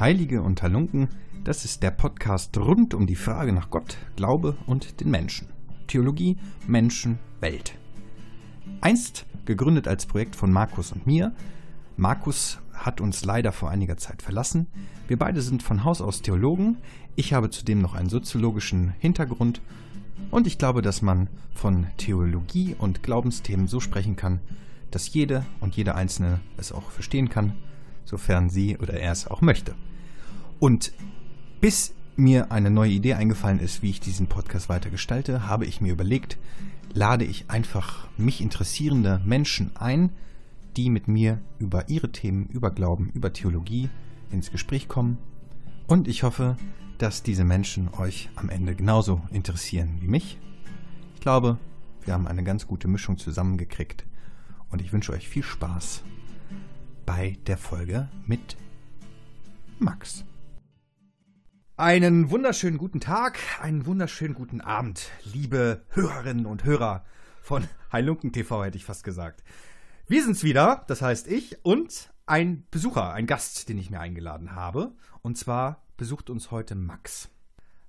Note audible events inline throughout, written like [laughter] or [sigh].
Heilige und Halunken, das ist der Podcast rund um die Frage nach Gott, Glaube und den Menschen. Theologie, Menschen, Welt. Einst gegründet als Projekt von Markus und mir. Markus hat uns leider vor einiger Zeit verlassen. Wir beide sind von Haus aus Theologen. Ich habe zudem noch einen soziologischen Hintergrund. Und ich glaube, dass man von Theologie und Glaubensthemen so sprechen kann, dass jede und jeder Einzelne es auch verstehen kann, sofern sie oder er es auch möchte. Und bis mir eine neue Idee eingefallen ist, wie ich diesen Podcast weiter gestalte, habe ich mir überlegt, lade ich einfach mich interessierende Menschen ein, die mit mir über ihre Themen, über Glauben, über Theologie ins Gespräch kommen. Und ich hoffe, dass diese Menschen euch am Ende genauso interessieren wie mich. Ich glaube, wir haben eine ganz gute Mischung zusammengekriegt. Und ich wünsche euch viel Spaß bei der Folge mit Max. Einen wunderschönen guten Tag, einen wunderschönen guten Abend, liebe Hörerinnen und Hörer von Heilunken TV, hätte ich fast gesagt. Wir sind's wieder, das heißt ich und ein Besucher, ein Gast, den ich mir eingeladen habe. Und zwar besucht uns heute Max.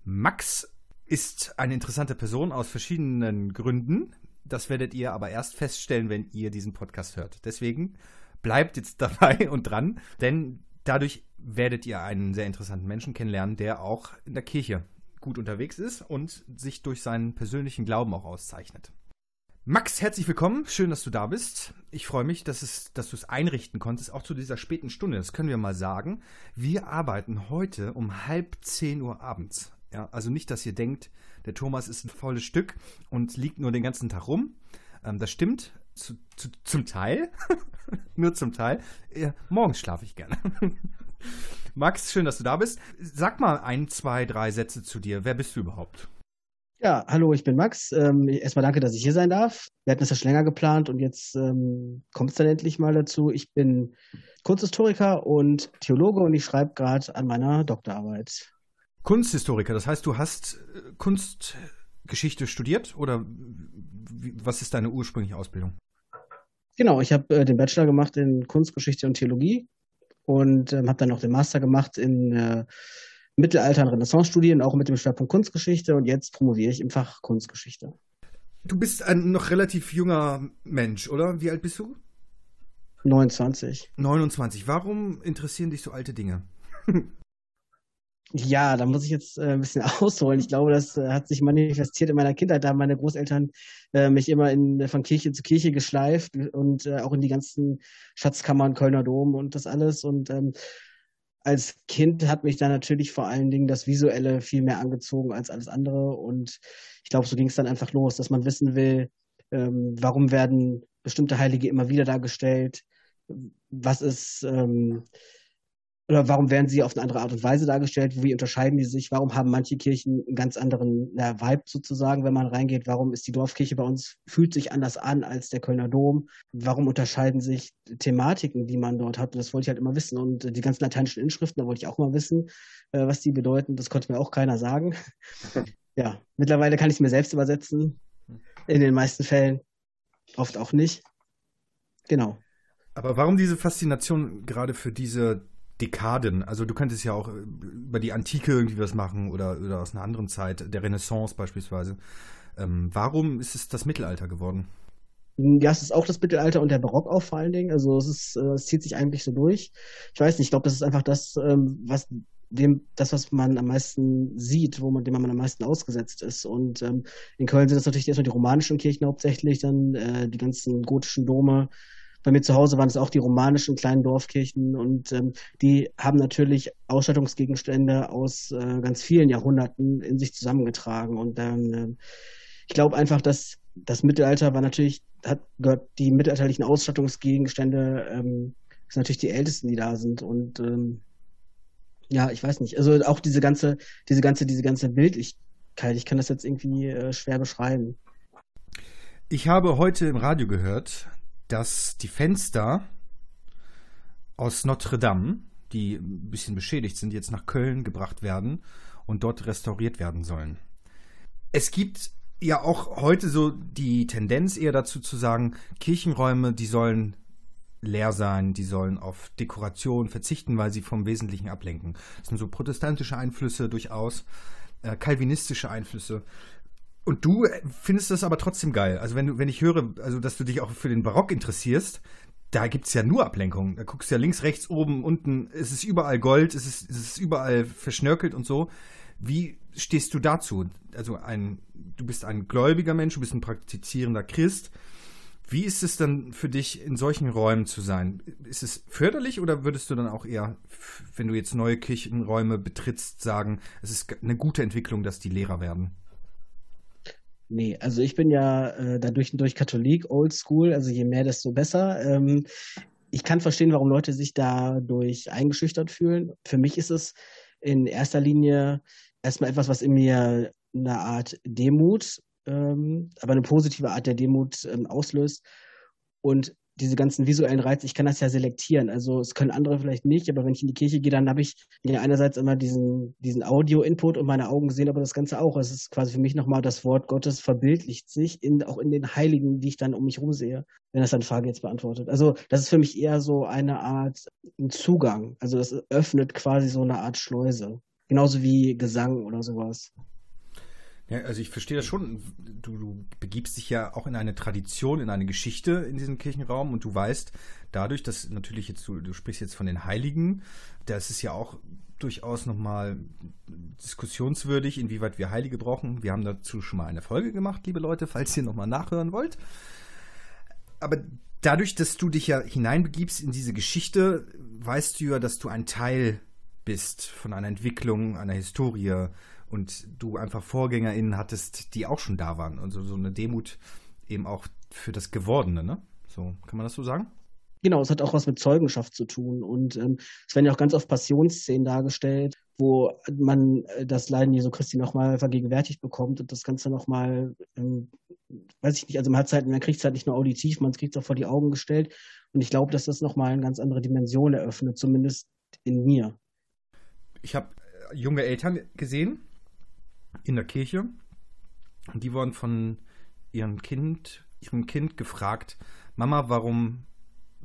Max ist eine interessante Person aus verschiedenen Gründen. Das werdet ihr aber erst feststellen, wenn ihr diesen Podcast hört. Deswegen bleibt jetzt [laughs] dabei und dran, denn dadurch werdet ihr einen sehr interessanten Menschen kennenlernen, der auch in der Kirche gut unterwegs ist und sich durch seinen persönlichen Glauben auch auszeichnet. Max, herzlich willkommen. Schön, dass du da bist. Ich freue mich, dass, es, dass du es einrichten konntest, auch zu dieser späten Stunde. Das können wir mal sagen. Wir arbeiten heute um halb zehn Uhr abends. Ja, also nicht, dass ihr denkt, der Thomas ist ein volles Stück und liegt nur den ganzen Tag rum. Ähm, das stimmt zu, zu, zum Teil. [laughs] nur zum Teil. Ja, morgens schlafe ich gerne. [laughs] Max, schön, dass du da bist. Sag mal ein, zwei, drei Sätze zu dir. Wer bist du überhaupt? Ja, hallo, ich bin Max. Ähm, erstmal danke, dass ich hier sein darf. Wir hatten das ja schon länger geplant und jetzt ähm, kommt es dann endlich mal dazu. Ich bin Kunsthistoriker und Theologe und ich schreibe gerade an meiner Doktorarbeit. Kunsthistoriker, das heißt, du hast äh, Kunstgeschichte studiert oder was ist deine ursprüngliche Ausbildung? Genau, ich habe äh, den Bachelor gemacht in Kunstgeschichte und Theologie und ähm, habe dann noch den Master gemacht in äh, Mittelalter- und Renaissance-Studien, auch mit dem Schwerpunkt Kunstgeschichte und jetzt promoviere ich im Fach Kunstgeschichte. Du bist ein noch relativ junger Mensch, oder? Wie alt bist du? 29. 29. Warum interessieren dich so alte Dinge? [laughs] Ja, da muss ich jetzt äh, ein bisschen [laughs] ausholen. Ich glaube, das äh, hat sich manifestiert in meiner Kindheit. Da haben meine Großeltern äh, mich immer in, von Kirche zu Kirche geschleift und äh, auch in die ganzen Schatzkammern, Kölner Dom und das alles. Und ähm, als Kind hat mich da natürlich vor allen Dingen das Visuelle viel mehr angezogen als alles andere. Und ich glaube, so ging es dann einfach los, dass man wissen will, ähm, warum werden bestimmte Heilige immer wieder dargestellt? Was ist ähm, oder warum werden sie auf eine andere Art und Weise dargestellt? Wie unterscheiden die sich? Warum haben manche Kirchen einen ganz anderen ja, Vibe sozusagen, wenn man reingeht? Warum ist die Dorfkirche bei uns, fühlt sich anders an als der Kölner Dom? Warum unterscheiden sich Thematiken, die man dort hat? Das wollte ich halt immer wissen. Und die ganzen lateinischen Inschriften, da wollte ich auch mal wissen, äh, was die bedeuten. Das konnte mir auch keiner sagen. [laughs] ja, mittlerweile kann ich es mir selbst übersetzen. In den meisten Fällen. Oft auch nicht. Genau. Aber warum diese Faszination gerade für diese Dekaden. Also du könntest ja auch äh, über die Antike irgendwie was machen oder, oder aus einer anderen Zeit, der Renaissance beispielsweise. Ähm, warum ist es das Mittelalter geworden? Ja, es ist auch das Mittelalter und der Barock auch vor allen Dingen. Also es, ist, äh, es zieht sich eigentlich so durch. Ich weiß nicht, ich glaube, das ist einfach das, ähm, was dem, das, was man am meisten sieht, wo man, dem man am meisten ausgesetzt ist. Und ähm, in Köln sind das natürlich erstmal die romanischen Kirchen hauptsächlich, dann äh, die ganzen gotischen Dome, bei mir zu Hause waren es auch die romanischen kleinen Dorfkirchen und ähm, die haben natürlich Ausstattungsgegenstände aus äh, ganz vielen Jahrhunderten in sich zusammengetragen. Und ähm, äh, ich glaube einfach, dass das Mittelalter war natürlich, hat gehört, die mittelalterlichen Ausstattungsgegenstände ähm, sind natürlich die ältesten, die da sind. Und ähm, ja, ich weiß nicht. Also auch diese ganze, diese ganze, diese ganze Bildlichkeit, ich kann das jetzt irgendwie äh, schwer beschreiben. Ich habe heute im Radio gehört, dass die Fenster aus Notre Dame, die ein bisschen beschädigt sind, jetzt nach Köln gebracht werden und dort restauriert werden sollen. Es gibt ja auch heute so die Tendenz eher dazu zu sagen, Kirchenräume, die sollen leer sein, die sollen auf Dekoration verzichten, weil sie vom Wesentlichen ablenken. Das sind so protestantische Einflüsse durchaus, äh, kalvinistische Einflüsse. Und du findest das aber trotzdem geil. Also wenn wenn ich höre, also dass du dich auch für den Barock interessierst, da gibt es ja nur Ablenkung. Da guckst du ja links, rechts, oben, unten, es ist überall Gold, es ist, es ist überall verschnörkelt und so. Wie stehst du dazu? Also ein, du bist ein gläubiger Mensch, du bist ein praktizierender Christ. Wie ist es dann für dich, in solchen Räumen zu sein? Ist es förderlich oder würdest du dann auch eher, wenn du jetzt neue Kirchenräume betrittst, sagen, es ist eine gute Entwicklung, dass die Lehrer werden? Nee, also ich bin ja äh, dadurch durch Katholik, Oldschool, also je mehr, desto besser. Ähm, ich kann verstehen, warum Leute sich dadurch eingeschüchtert fühlen. Für mich ist es in erster Linie erstmal etwas, was in mir eine Art Demut, ähm, aber eine positive Art der Demut ähm, auslöst. Und diese ganzen visuellen Reize, ich kann das ja selektieren. Also es können andere vielleicht nicht, aber wenn ich in die Kirche gehe, dann habe ich ja einerseits immer diesen, diesen Audio-Input und meine Augen sehen aber das Ganze auch. Es ist quasi für mich nochmal das Wort Gottes verbildlicht sich in, auch in den Heiligen, die ich dann um mich herum sehe, wenn das deine Frage jetzt beantwortet. Also das ist für mich eher so eine Art ein Zugang. Also das öffnet quasi so eine Art Schleuse. Genauso wie Gesang oder sowas. Ja, also ich verstehe das schon. Du, du, begibst dich ja auch in eine Tradition, in eine Geschichte in diesem Kirchenraum und du weißt dadurch, dass natürlich jetzt du, du sprichst jetzt von den Heiligen, das ist ja auch durchaus nochmal diskussionswürdig, inwieweit wir Heilige brauchen. Wir haben dazu schon mal eine Folge gemacht, liebe Leute, falls ihr nochmal nachhören wollt. Aber dadurch, dass du dich ja hineinbegibst in diese Geschichte, weißt du ja, dass du ein Teil bist von einer Entwicklung, einer Historie, und du einfach VorgängerInnen hattest, die auch schon da waren. Also so eine Demut eben auch für das Gewordene, ne? So, kann man das so sagen? Genau, es hat auch was mit Zeugenschaft zu tun. Und ähm, es werden ja auch ganz oft Passionsszenen dargestellt, wo man äh, das Leiden Jesu Christi nochmal vergegenwärtigt bekommt und das Ganze nochmal, ähm, weiß ich nicht, also man hat es halt in der Kriegszeit nicht nur auditiv, man kriegt es auch vor die Augen gestellt. Und ich glaube, dass das nochmal eine ganz andere Dimension eröffnet, zumindest in mir. Ich habe äh, junge Eltern gesehen, in der Kirche. Und die wurden von ihrem Kind, ihrem Kind gefragt, Mama, warum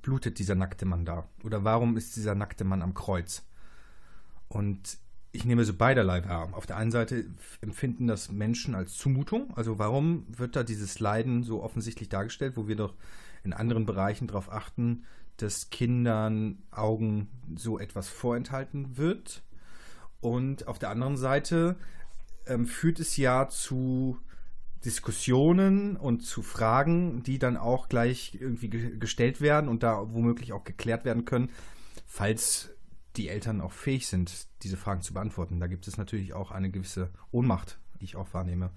blutet dieser nackte Mann da? Oder warum ist dieser nackte Mann am Kreuz? Und ich nehme so beiderlei wahr. Auf der einen Seite empfinden das Menschen als Zumutung. Also warum wird da dieses Leiden so offensichtlich dargestellt, wo wir doch in anderen Bereichen darauf achten, dass Kindern Augen so etwas vorenthalten wird? Und auf der anderen Seite ähm, führt es ja zu Diskussionen und zu Fragen, die dann auch gleich irgendwie ge gestellt werden und da womöglich auch geklärt werden können, falls die Eltern auch fähig sind, diese Fragen zu beantworten. Da gibt es natürlich auch eine gewisse Ohnmacht, die ich auch wahrnehme.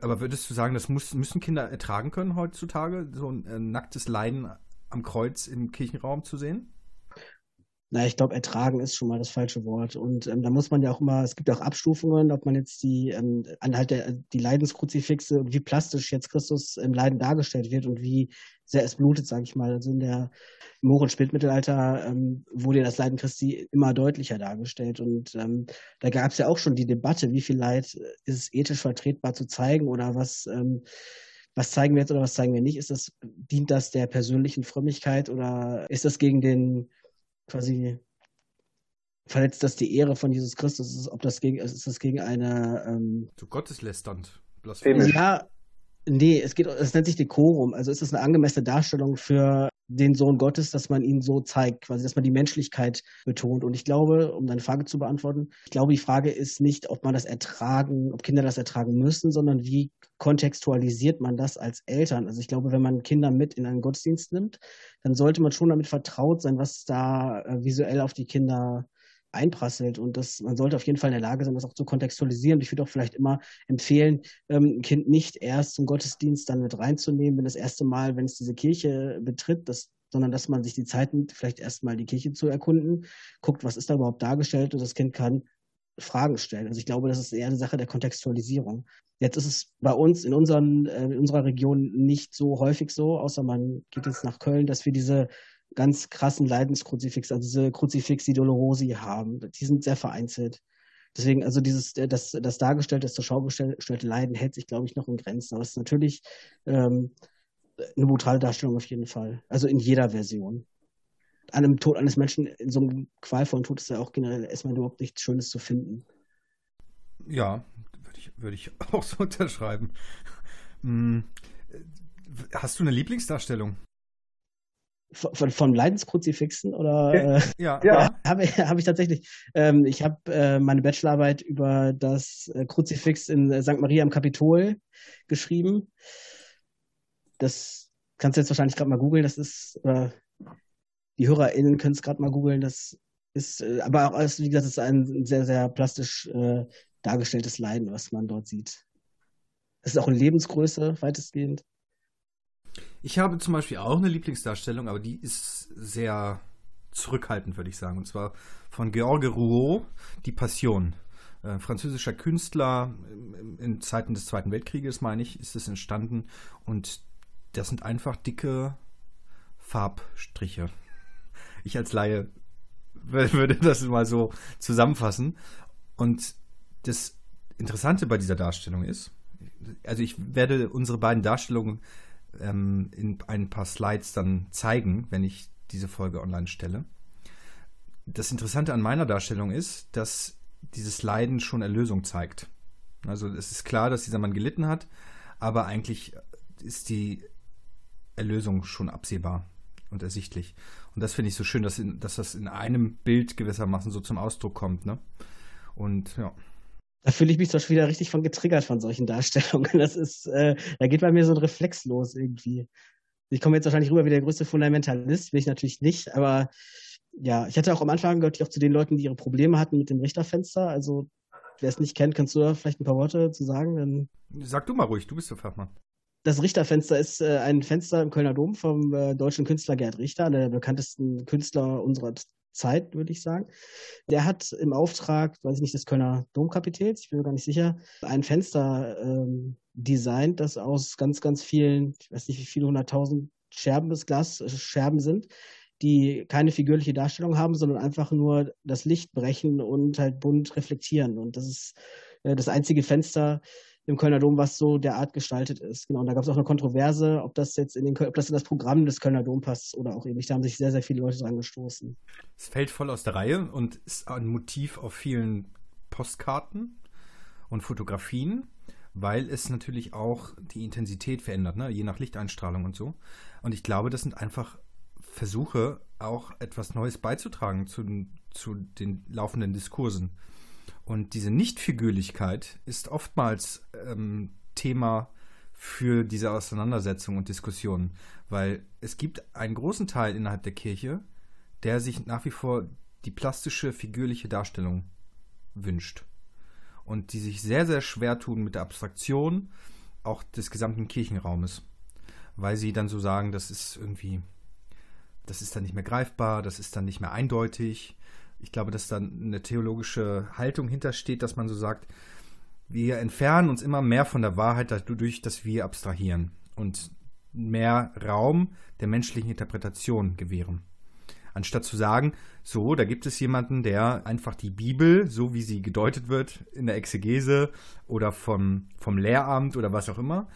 Aber würdest du sagen, das muss, müssen Kinder ertragen können heutzutage, so ein äh, nacktes Leiden am Kreuz im Kirchenraum zu sehen? Na, ich glaube, ertragen ist schon mal das falsche Wort. Und ähm, da muss man ja auch immer, es gibt ja auch Abstufungen, ob man jetzt die ähm, anhalt der die Leidenskruzifixe und wie plastisch jetzt Christus im Leiden dargestellt wird und wie sehr es blutet, sage ich mal. Also in der im Hoch- und Spätmittelalter ähm, wurde das Leiden Christi immer deutlicher dargestellt. Und ähm, da gab es ja auch schon die Debatte, wie viel Leid ist es ethisch vertretbar zu zeigen oder was ähm, was zeigen wir jetzt oder was zeigen wir nicht? Ist das, dient das der persönlichen Frömmigkeit oder ist das gegen den quasi verletzt das die Ehre von Jesus Christus? Ist, ob das gegen, ist das gegen eine ähm, zu Gotteslästernd. Ja, nee, es geht, es nennt sich Dekorum. Also ist es eine angemessene Darstellung für den Sohn Gottes, dass man ihn so zeigt, quasi, dass man die Menschlichkeit betont. Und ich glaube, um deine Frage zu beantworten, ich glaube, die Frage ist nicht, ob man das ertragen, ob Kinder das ertragen müssen, sondern wie kontextualisiert man das als Eltern? Also ich glaube, wenn man Kinder mit in einen Gottesdienst nimmt, dann sollte man schon damit vertraut sein, was da äh, visuell auf die Kinder einprasselt und das, man sollte auf jeden Fall in der Lage sein, das auch zu kontextualisieren. Ich würde auch vielleicht immer empfehlen, ähm, ein Kind nicht erst zum Gottesdienst dann mit reinzunehmen, wenn das erste Mal, wenn es diese Kirche betritt, das, sondern dass man sich die Zeit nimmt, vielleicht erstmal die Kirche zu erkunden, guckt, was ist da überhaupt dargestellt und das Kind kann Fragen stellen. Also ich glaube, das ist eher eine Sache der Kontextualisierung. Jetzt ist es bei uns in, unseren, äh, in unserer Region nicht so häufig so, außer man geht jetzt nach Köln, dass wir diese ganz krassen Leidenskruzifix, also diese Kruzifixi Dolorosi haben. Die sind sehr vereinzelt. Deswegen, also dieses, äh, das, das dargestellte, das zur Schau gestellte Leiden hält sich, glaube ich, noch in Grenzen. Aber es ist natürlich ähm, eine brutale Darstellung auf jeden Fall. Also in jeder Version. an einem Tod eines Menschen, in so einem qualvollen Tod ist ja auch generell erstmal überhaupt nichts Schönes zu finden. Ja, würde ich, würde ich [laughs] auch so unterschreiben. Hm, hast du eine Lieblingsdarstellung? Von, von Leidenskruzifixen oder äh, ja, [laughs] ja. habe hab ich tatsächlich. Ähm, ich habe äh, meine Bachelorarbeit über das äh, Kruzifix in äh, St. Maria am Kapitol geschrieben. Das kannst du jetzt wahrscheinlich gerade mal googeln. Das ist, oder die HörerInnen können es gerade mal googeln. Das ist, äh, aber auch, wie gesagt, das ist ein sehr, sehr plastisch äh, dargestelltes Leiden, was man dort sieht. Es ist auch in Lebensgröße weitestgehend. Ich habe zum Beispiel auch eine Lieblingsdarstellung, aber die ist sehr zurückhaltend, würde ich sagen. Und zwar von Georges Rouault, Die Passion. Äh, französischer Künstler, in Zeiten des Zweiten Weltkrieges, meine ich, ist es entstanden. Und das sind einfach dicke Farbstriche. Ich als Laie [laughs] würde das mal so zusammenfassen. Und das Interessante bei dieser Darstellung ist, also ich werde unsere beiden Darstellungen ähm, in ein paar Slides dann zeigen, wenn ich diese Folge online stelle. Das Interessante an meiner Darstellung ist, dass dieses Leiden schon Erlösung zeigt. Also es ist klar, dass dieser Mann gelitten hat, aber eigentlich ist die Erlösung schon absehbar und ersichtlich. Und das finde ich so schön, dass, in, dass das in einem Bild gewissermaßen so zum Ausdruck kommt. Ne? Und ja. Da fühle ich mich doch schon wieder richtig von getriggert von solchen Darstellungen. Das ist, äh, da geht bei mir so ein Reflex los irgendwie. Ich komme jetzt wahrscheinlich rüber wie der größte Fundamentalist, will ich natürlich nicht, aber ja, ich hatte auch am Anfang gehört, ich auch zu den Leuten, die ihre Probleme hatten mit dem Richterfenster. Also, wer es nicht kennt, kannst du da vielleicht ein paar Worte zu sagen? Dann Sag du mal ruhig, du bist der Fachmann. Das Richterfenster ist äh, ein Fenster im Kölner Dom vom äh, deutschen Künstler Gerd Richter, einer der bekanntesten Künstler unserer Zeit, würde ich sagen. Der hat im Auftrag, weiß ich nicht, des Kölner Domkapitels, ich bin mir gar nicht sicher, ein Fenster ähm, designt, das aus ganz, ganz vielen, ich weiß nicht, wie viele hunderttausend Scherben des Glasscherben sind, die keine figürliche Darstellung haben, sondern einfach nur das Licht brechen und halt bunt reflektieren. Und das ist äh, das einzige Fenster, im Kölner Dom, was so derart gestaltet ist. Genau, und da gab es auch eine Kontroverse, ob das jetzt in den ob das in das Programm des Kölner Dom passt oder auch nicht. Da haben sich sehr, sehr viele Leute dran gestoßen. Es fällt voll aus der Reihe und ist ein Motiv auf vielen Postkarten und Fotografien, weil es natürlich auch die Intensität verändert, ne? je nach Lichteinstrahlung und so. Und ich glaube, das sind einfach Versuche, auch etwas Neues beizutragen zu, zu den laufenden Diskursen. Und diese Nichtfigürlichkeit ist oftmals ähm, Thema für diese Auseinandersetzung und Diskussion, weil es gibt einen großen Teil innerhalb der Kirche, der sich nach wie vor die plastische, figürliche Darstellung wünscht. Und die sich sehr, sehr schwer tun mit der Abstraktion auch des gesamten Kirchenraumes. Weil sie dann so sagen, das ist irgendwie, das ist dann nicht mehr greifbar, das ist dann nicht mehr eindeutig, ich glaube, dass da eine theologische Haltung hintersteht, dass man so sagt, wir entfernen uns immer mehr von der Wahrheit dadurch, dass wir abstrahieren und mehr Raum der menschlichen Interpretation gewähren. Anstatt zu sagen, so, da gibt es jemanden, der einfach die Bibel, so wie sie gedeutet wird in der Exegese oder vom, vom Lehramt oder was auch immer,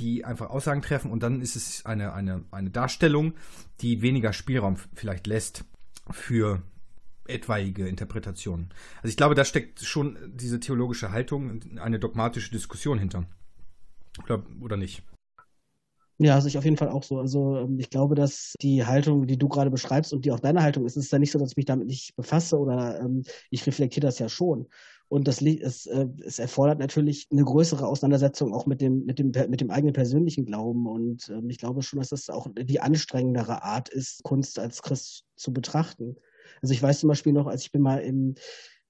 die einfach Aussagen treffen und dann ist es eine, eine, eine Darstellung, die weniger Spielraum vielleicht lässt für etwaige Interpretationen. Also ich glaube, da steckt schon diese theologische Haltung, eine dogmatische Diskussion hinter. Oder, oder nicht? Ja, also ich auf jeden Fall auch so. Also ähm, ich glaube, dass die Haltung, die du gerade beschreibst und die auch deine Haltung ist, ist ja nicht so, dass ich mich damit nicht befasse oder ähm, ich reflektiere das ja schon. Und das es, äh, es erfordert natürlich eine größere Auseinandersetzung auch mit dem, mit dem, mit dem eigenen persönlichen Glauben. Und ähm, ich glaube schon, dass das auch die anstrengendere Art ist, Kunst als Christ zu betrachten. Also ich weiß zum Beispiel noch, als ich bin mal im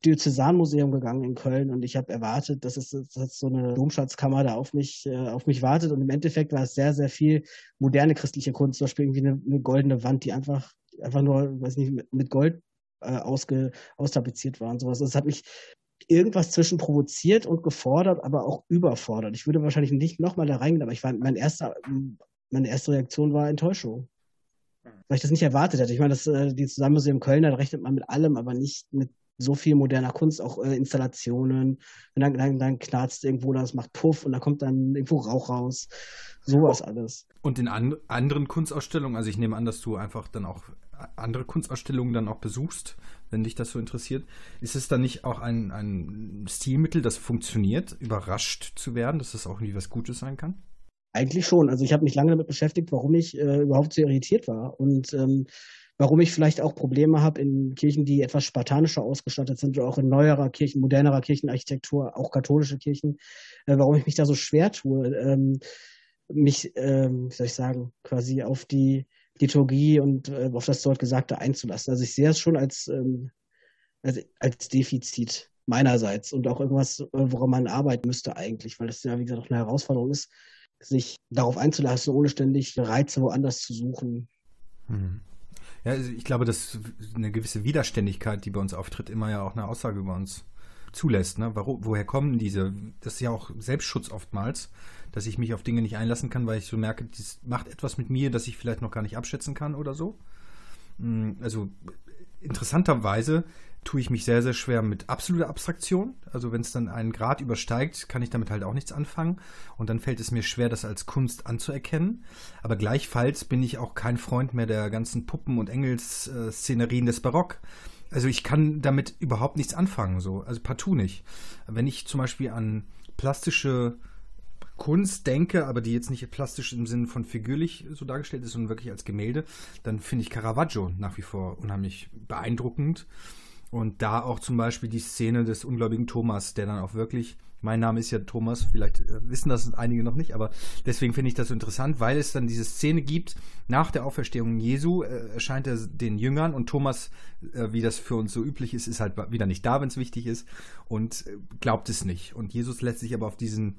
Diözesanmuseum gegangen in Köln und ich habe erwartet, dass es dass so eine Domschatzkammer da auf mich, äh, auf mich wartet. Und im Endeffekt war es sehr, sehr viel moderne christliche Kunst, zum Beispiel irgendwie eine, eine goldene Wand, die einfach, einfach nur, weiß nicht, mit, mit Gold äh, ausge, austapeziert war und sowas. Das hat mich irgendwas zwischen provoziert und gefordert, aber auch überfordert. Ich würde wahrscheinlich nicht nochmal da reingehen, aber ich war, mein erster, meine erste Reaktion war Enttäuschung weil ich das nicht erwartet hätte. Ich meine, das, äh, die Zusammenmuseum Köln, da rechnet man mit allem, aber nicht mit so viel moderner Kunst, auch äh, Installationen. Und dann, dann, dann knarzt irgendwo, das macht Puff und da kommt dann irgendwo Rauch raus. Sowas alles. Und in an, anderen Kunstausstellungen, also ich nehme an, dass du einfach dann auch andere Kunstausstellungen dann auch besuchst, wenn dich das so interessiert. Ist es dann nicht auch ein, ein Stilmittel, das funktioniert, überrascht zu werden, dass das auch irgendwie was Gutes sein kann? Eigentlich schon. Also ich habe mich lange damit beschäftigt, warum ich äh, überhaupt so irritiert war. Und ähm, warum ich vielleicht auch Probleme habe in Kirchen, die etwas spartanischer ausgestattet sind oder auch in neuerer Kirchen, modernerer Kirchenarchitektur, auch katholische Kirchen, äh, warum ich mich da so schwer tue, ähm, mich, ähm, wie soll ich sagen, quasi auf die Liturgie und äh, auf das dort Gesagte einzulassen. Also ich sehe es schon als, ähm, als, als Defizit meinerseits und auch irgendwas, woran man arbeiten müsste eigentlich, weil das ja, wie gesagt, auch eine Herausforderung ist, sich darauf einzulassen, ohne ständig Reize woanders zu suchen. Hm. Ja, also ich glaube, dass eine gewisse Widerständigkeit, die bei uns auftritt, immer ja auch eine Aussage über uns zulässt. Ne? Warum, woher kommen diese? Das ist ja auch Selbstschutz oftmals, dass ich mich auf Dinge nicht einlassen kann, weil ich so merke, das macht etwas mit mir, das ich vielleicht noch gar nicht abschätzen kann oder so. Hm, also interessanterweise tue ich mich sehr, sehr schwer mit absoluter Abstraktion. Also wenn es dann einen Grad übersteigt, kann ich damit halt auch nichts anfangen. Und dann fällt es mir schwer, das als Kunst anzuerkennen. Aber gleichfalls bin ich auch kein Freund mehr der ganzen Puppen- und Engelsszenerien des Barock. Also ich kann damit überhaupt nichts anfangen, so. Also partout nicht. Wenn ich zum Beispiel an plastische Kunst denke, aber die jetzt nicht plastisch im Sinne von figürlich so dargestellt ist, sondern wirklich als Gemälde, dann finde ich Caravaggio nach wie vor unheimlich beeindruckend. Und da auch zum Beispiel die Szene des ungläubigen Thomas, der dann auch wirklich, mein Name ist ja Thomas, vielleicht äh, wissen das einige noch nicht, aber deswegen finde ich das so interessant, weil es dann diese Szene gibt, nach der Auferstehung Jesu äh, erscheint er den Jüngern und Thomas, äh, wie das für uns so üblich ist, ist halt wieder nicht da, wenn es wichtig ist und glaubt es nicht. Und Jesus lässt sich aber auf diesen,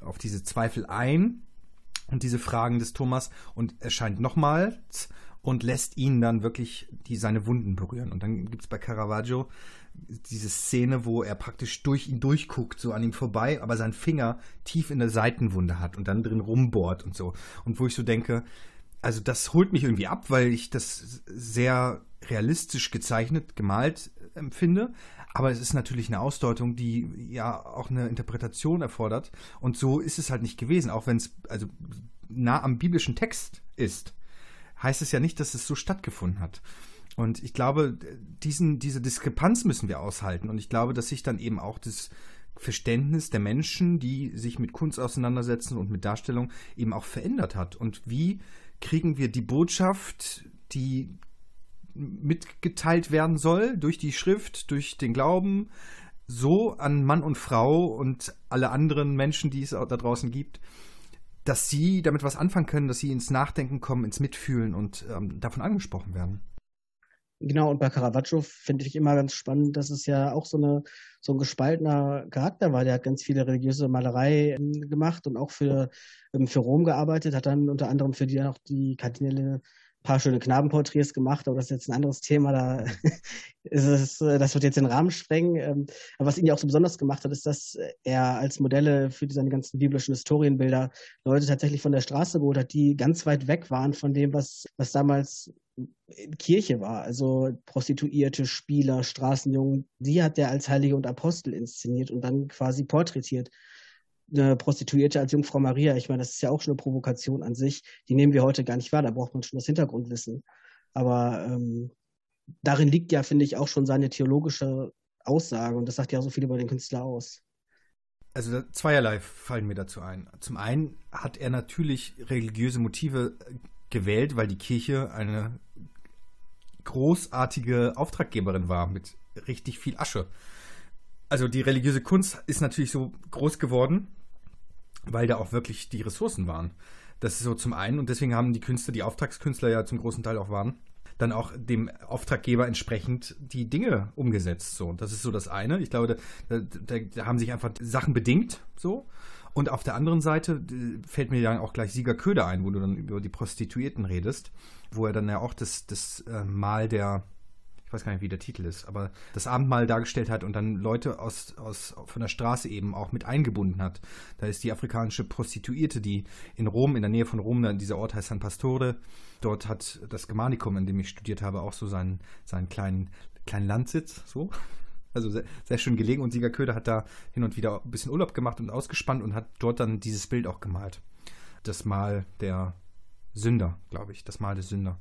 auf diese Zweifel ein und diese Fragen des Thomas und erscheint nochmals und lässt ihn dann wirklich die, seine Wunden berühren. Und dann gibt es bei Caravaggio diese Szene, wo er praktisch durch ihn durchguckt, so an ihm vorbei, aber seinen Finger tief in der Seitenwunde hat und dann drin rumbohrt und so. Und wo ich so denke, also das holt mich irgendwie ab, weil ich das sehr realistisch gezeichnet, gemalt empfinde. Aber es ist natürlich eine Ausdeutung, die ja auch eine Interpretation erfordert. Und so ist es halt nicht gewesen, auch wenn es also nah am biblischen Text ist heißt es ja nicht, dass es so stattgefunden hat. Und ich glaube, diesen, diese Diskrepanz müssen wir aushalten. Und ich glaube, dass sich dann eben auch das Verständnis der Menschen, die sich mit Kunst auseinandersetzen und mit Darstellung, eben auch verändert hat. Und wie kriegen wir die Botschaft, die mitgeteilt werden soll, durch die Schrift, durch den Glauben, so an Mann und Frau und alle anderen Menschen, die es da draußen gibt, dass sie damit was anfangen können, dass sie ins Nachdenken kommen, ins Mitfühlen und ähm, davon angesprochen werden. Genau, und bei Caravaggio finde ich immer ganz spannend, dass es ja auch so, eine, so ein gespaltener Charakter war. Der hat ganz viele religiöse Malerei ähm, gemacht und auch für, ähm, für Rom gearbeitet, hat dann unter anderem für die auch die Kardinäle paar schöne Knabenporträts gemacht, aber das ist jetzt ein anderes Thema, da [laughs] ist es, äh, das wird jetzt den Rahmen sprengen. Ähm, aber was ihn ja auch so besonders gemacht hat, ist, dass er als Modelle für seine ganzen biblischen Historienbilder Leute tatsächlich von der Straße geholt hat, die ganz weit weg waren von dem, was, was damals Kirche war. Also Prostituierte, Spieler, Straßenjungen, die hat er als Heilige und Apostel inszeniert und dann quasi porträtiert eine Prostituierte als Jungfrau Maria, ich meine, das ist ja auch schon eine Provokation an sich, die nehmen wir heute gar nicht wahr, da braucht man schon das Hintergrundwissen. Aber ähm, darin liegt ja, finde ich, auch schon seine theologische Aussage und das sagt ja so viel über den Künstler aus. Also zweierlei fallen mir dazu ein. Zum einen hat er natürlich religiöse Motive gewählt, weil die Kirche eine großartige Auftraggeberin war mit richtig viel Asche. Also die religiöse Kunst ist natürlich so groß geworden, weil da auch wirklich die Ressourcen waren. Das ist so zum einen und deswegen haben die Künstler, die Auftragskünstler ja zum großen Teil auch waren, dann auch dem Auftraggeber entsprechend die Dinge umgesetzt. So, das ist so das eine. Ich glaube, da, da, da haben sich einfach Sachen bedingt. So. Und auf der anderen Seite fällt mir ja auch gleich Sieger Köder ein, wo du dann über die Prostituierten redest, wo er dann ja auch das, das äh, Mal der ich weiß gar nicht, wie der Titel ist, aber das Abendmahl dargestellt hat und dann Leute aus, aus, von der Straße eben auch mit eingebunden hat. Da ist die afrikanische Prostituierte, die in Rom, in der Nähe von Rom, dieser Ort heißt San Pastore, dort hat das Germanicum, in dem ich studiert habe, auch so seinen, seinen kleinen, kleinen Landsitz, so. Also sehr, sehr, schön gelegen und Sieger Köder hat da hin und wieder ein bisschen Urlaub gemacht und ausgespannt und hat dort dann dieses Bild auch gemalt. Das Mal der Sünder, glaube ich. Das Mal der Sünder.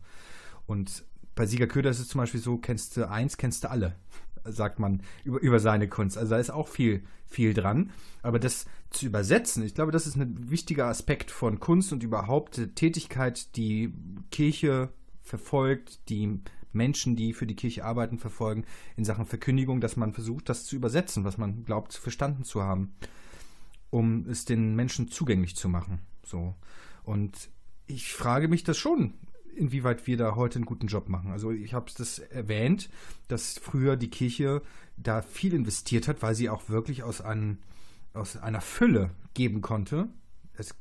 Und bei Sieger Köder ist es zum Beispiel so, kennst du eins, kennst du alle, sagt man über, über seine Kunst. Also da ist auch viel, viel dran. Aber das zu übersetzen, ich glaube, das ist ein wichtiger Aspekt von Kunst und überhaupt Tätigkeit, die Kirche verfolgt, die Menschen, die für die Kirche arbeiten, verfolgen in Sachen Verkündigung, dass man versucht, das zu übersetzen, was man glaubt, verstanden zu haben, um es den Menschen zugänglich zu machen. So. Und ich frage mich das schon, inwieweit wir da heute einen guten Job machen. Also ich habe das erwähnt, dass früher die Kirche da viel investiert hat, weil sie auch wirklich aus, einem, aus einer Fülle geben konnte. Es,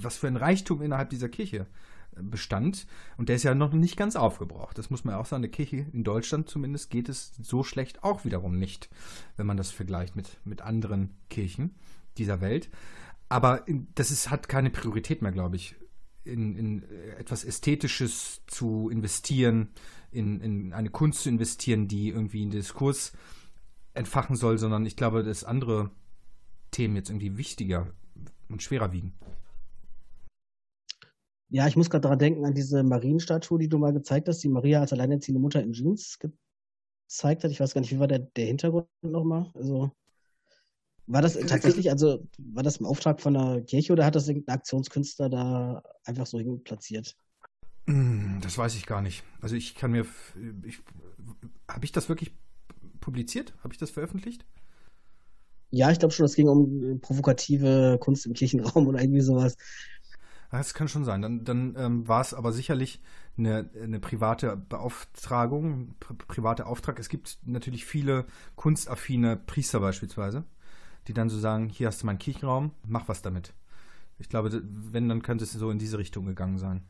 was für ein Reichtum innerhalb dieser Kirche bestand. Und der ist ja noch nicht ganz aufgebraucht. Das muss man auch sagen. Der Kirche in Deutschland zumindest geht es so schlecht auch wiederum nicht, wenn man das vergleicht mit, mit anderen Kirchen dieser Welt. Aber das ist, hat keine Priorität mehr, glaube ich, in, in etwas Ästhetisches zu investieren, in, in eine Kunst zu investieren, die irgendwie einen Diskurs entfachen soll, sondern ich glaube, dass andere Themen jetzt irgendwie wichtiger und schwerer wiegen. Ja, ich muss gerade daran denken, an diese Marienstatue, die du mal gezeigt hast, die Maria als alleinerziehende Mutter in Jeans gezeigt hat. Ich weiß gar nicht, wie war der, der Hintergrund nochmal? Also, war das tatsächlich, also, war das im Auftrag von der Kirche oder hat das irgendein Aktionskünstler da einfach so hin platziert? Hm, das weiß ich gar nicht. Also, ich kann mir, ich, habe ich das wirklich publiziert? Habe ich das veröffentlicht? Ja, ich glaube schon, es ging um provokative Kunst im Kirchenraum oder irgendwie sowas. Das kann schon sein. Dann, dann ähm, war es aber sicherlich eine, eine private Beauftragung, pri private Auftrag. Es gibt natürlich viele kunstaffine Priester beispielsweise, die dann so sagen, hier hast du meinen Kirchenraum, mach was damit. Ich glaube, wenn, dann könnte es so in diese Richtung gegangen sein.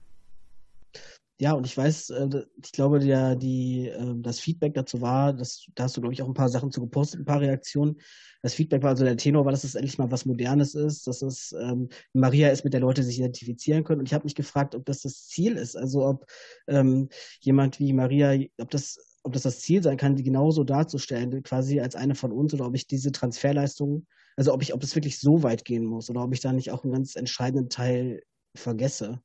Ja, und ich weiß, äh, ich glaube, der, die, ähm, das Feedback dazu war, dass, da hast du, glaube ich, auch ein paar Sachen zu gepostet, ein paar Reaktionen. Das Feedback war also der Tenor war, dass es endlich mal was Modernes ist, dass es ähm, Maria ist, mit der Leute sich identifizieren können. Und ich habe mich gefragt, ob das das Ziel ist. Also ob ähm, jemand wie Maria, ob das, ob das das Ziel sein kann, die genauso darzustellen, quasi als eine von uns, oder ob ich diese Transferleistungen, also ob ich, ob es wirklich so weit gehen muss, oder ob ich da nicht auch einen ganz entscheidenden Teil vergesse.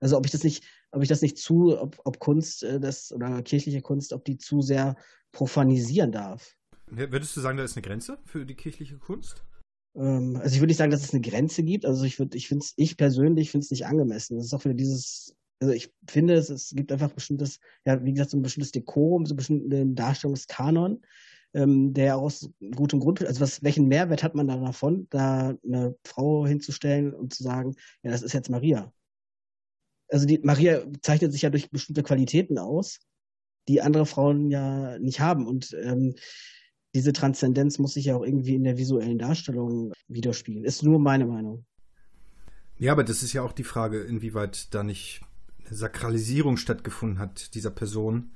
Also ob ich das nicht, ob ich das nicht zu, ob, ob Kunst äh, das oder kirchliche Kunst, ob die zu sehr profanisieren darf. Würdest du sagen, da ist eine Grenze für die kirchliche Kunst? Ähm, also ich würde nicht sagen, dass es eine Grenze gibt. Also ich würde, ich finde es, ich persönlich finde es nicht angemessen. Das ist auch wieder dieses, also ich finde, es, es gibt einfach bestimmtes, ja, wie gesagt, so ein bestimmtes Dekorum, so ein bestimmten Darstellungskanon, ähm, der aus gutem Grund, also was, welchen Mehrwert hat man da davon, da eine Frau hinzustellen und zu sagen, ja, das ist jetzt Maria also die Maria zeichnet sich ja durch bestimmte Qualitäten aus, die andere Frauen ja nicht haben. Und ähm, diese Transzendenz muss sich ja auch irgendwie in der visuellen Darstellung widerspiegeln. Ist nur meine Meinung. Ja, aber das ist ja auch die Frage, inwieweit da nicht Sakralisierung stattgefunden hat dieser Person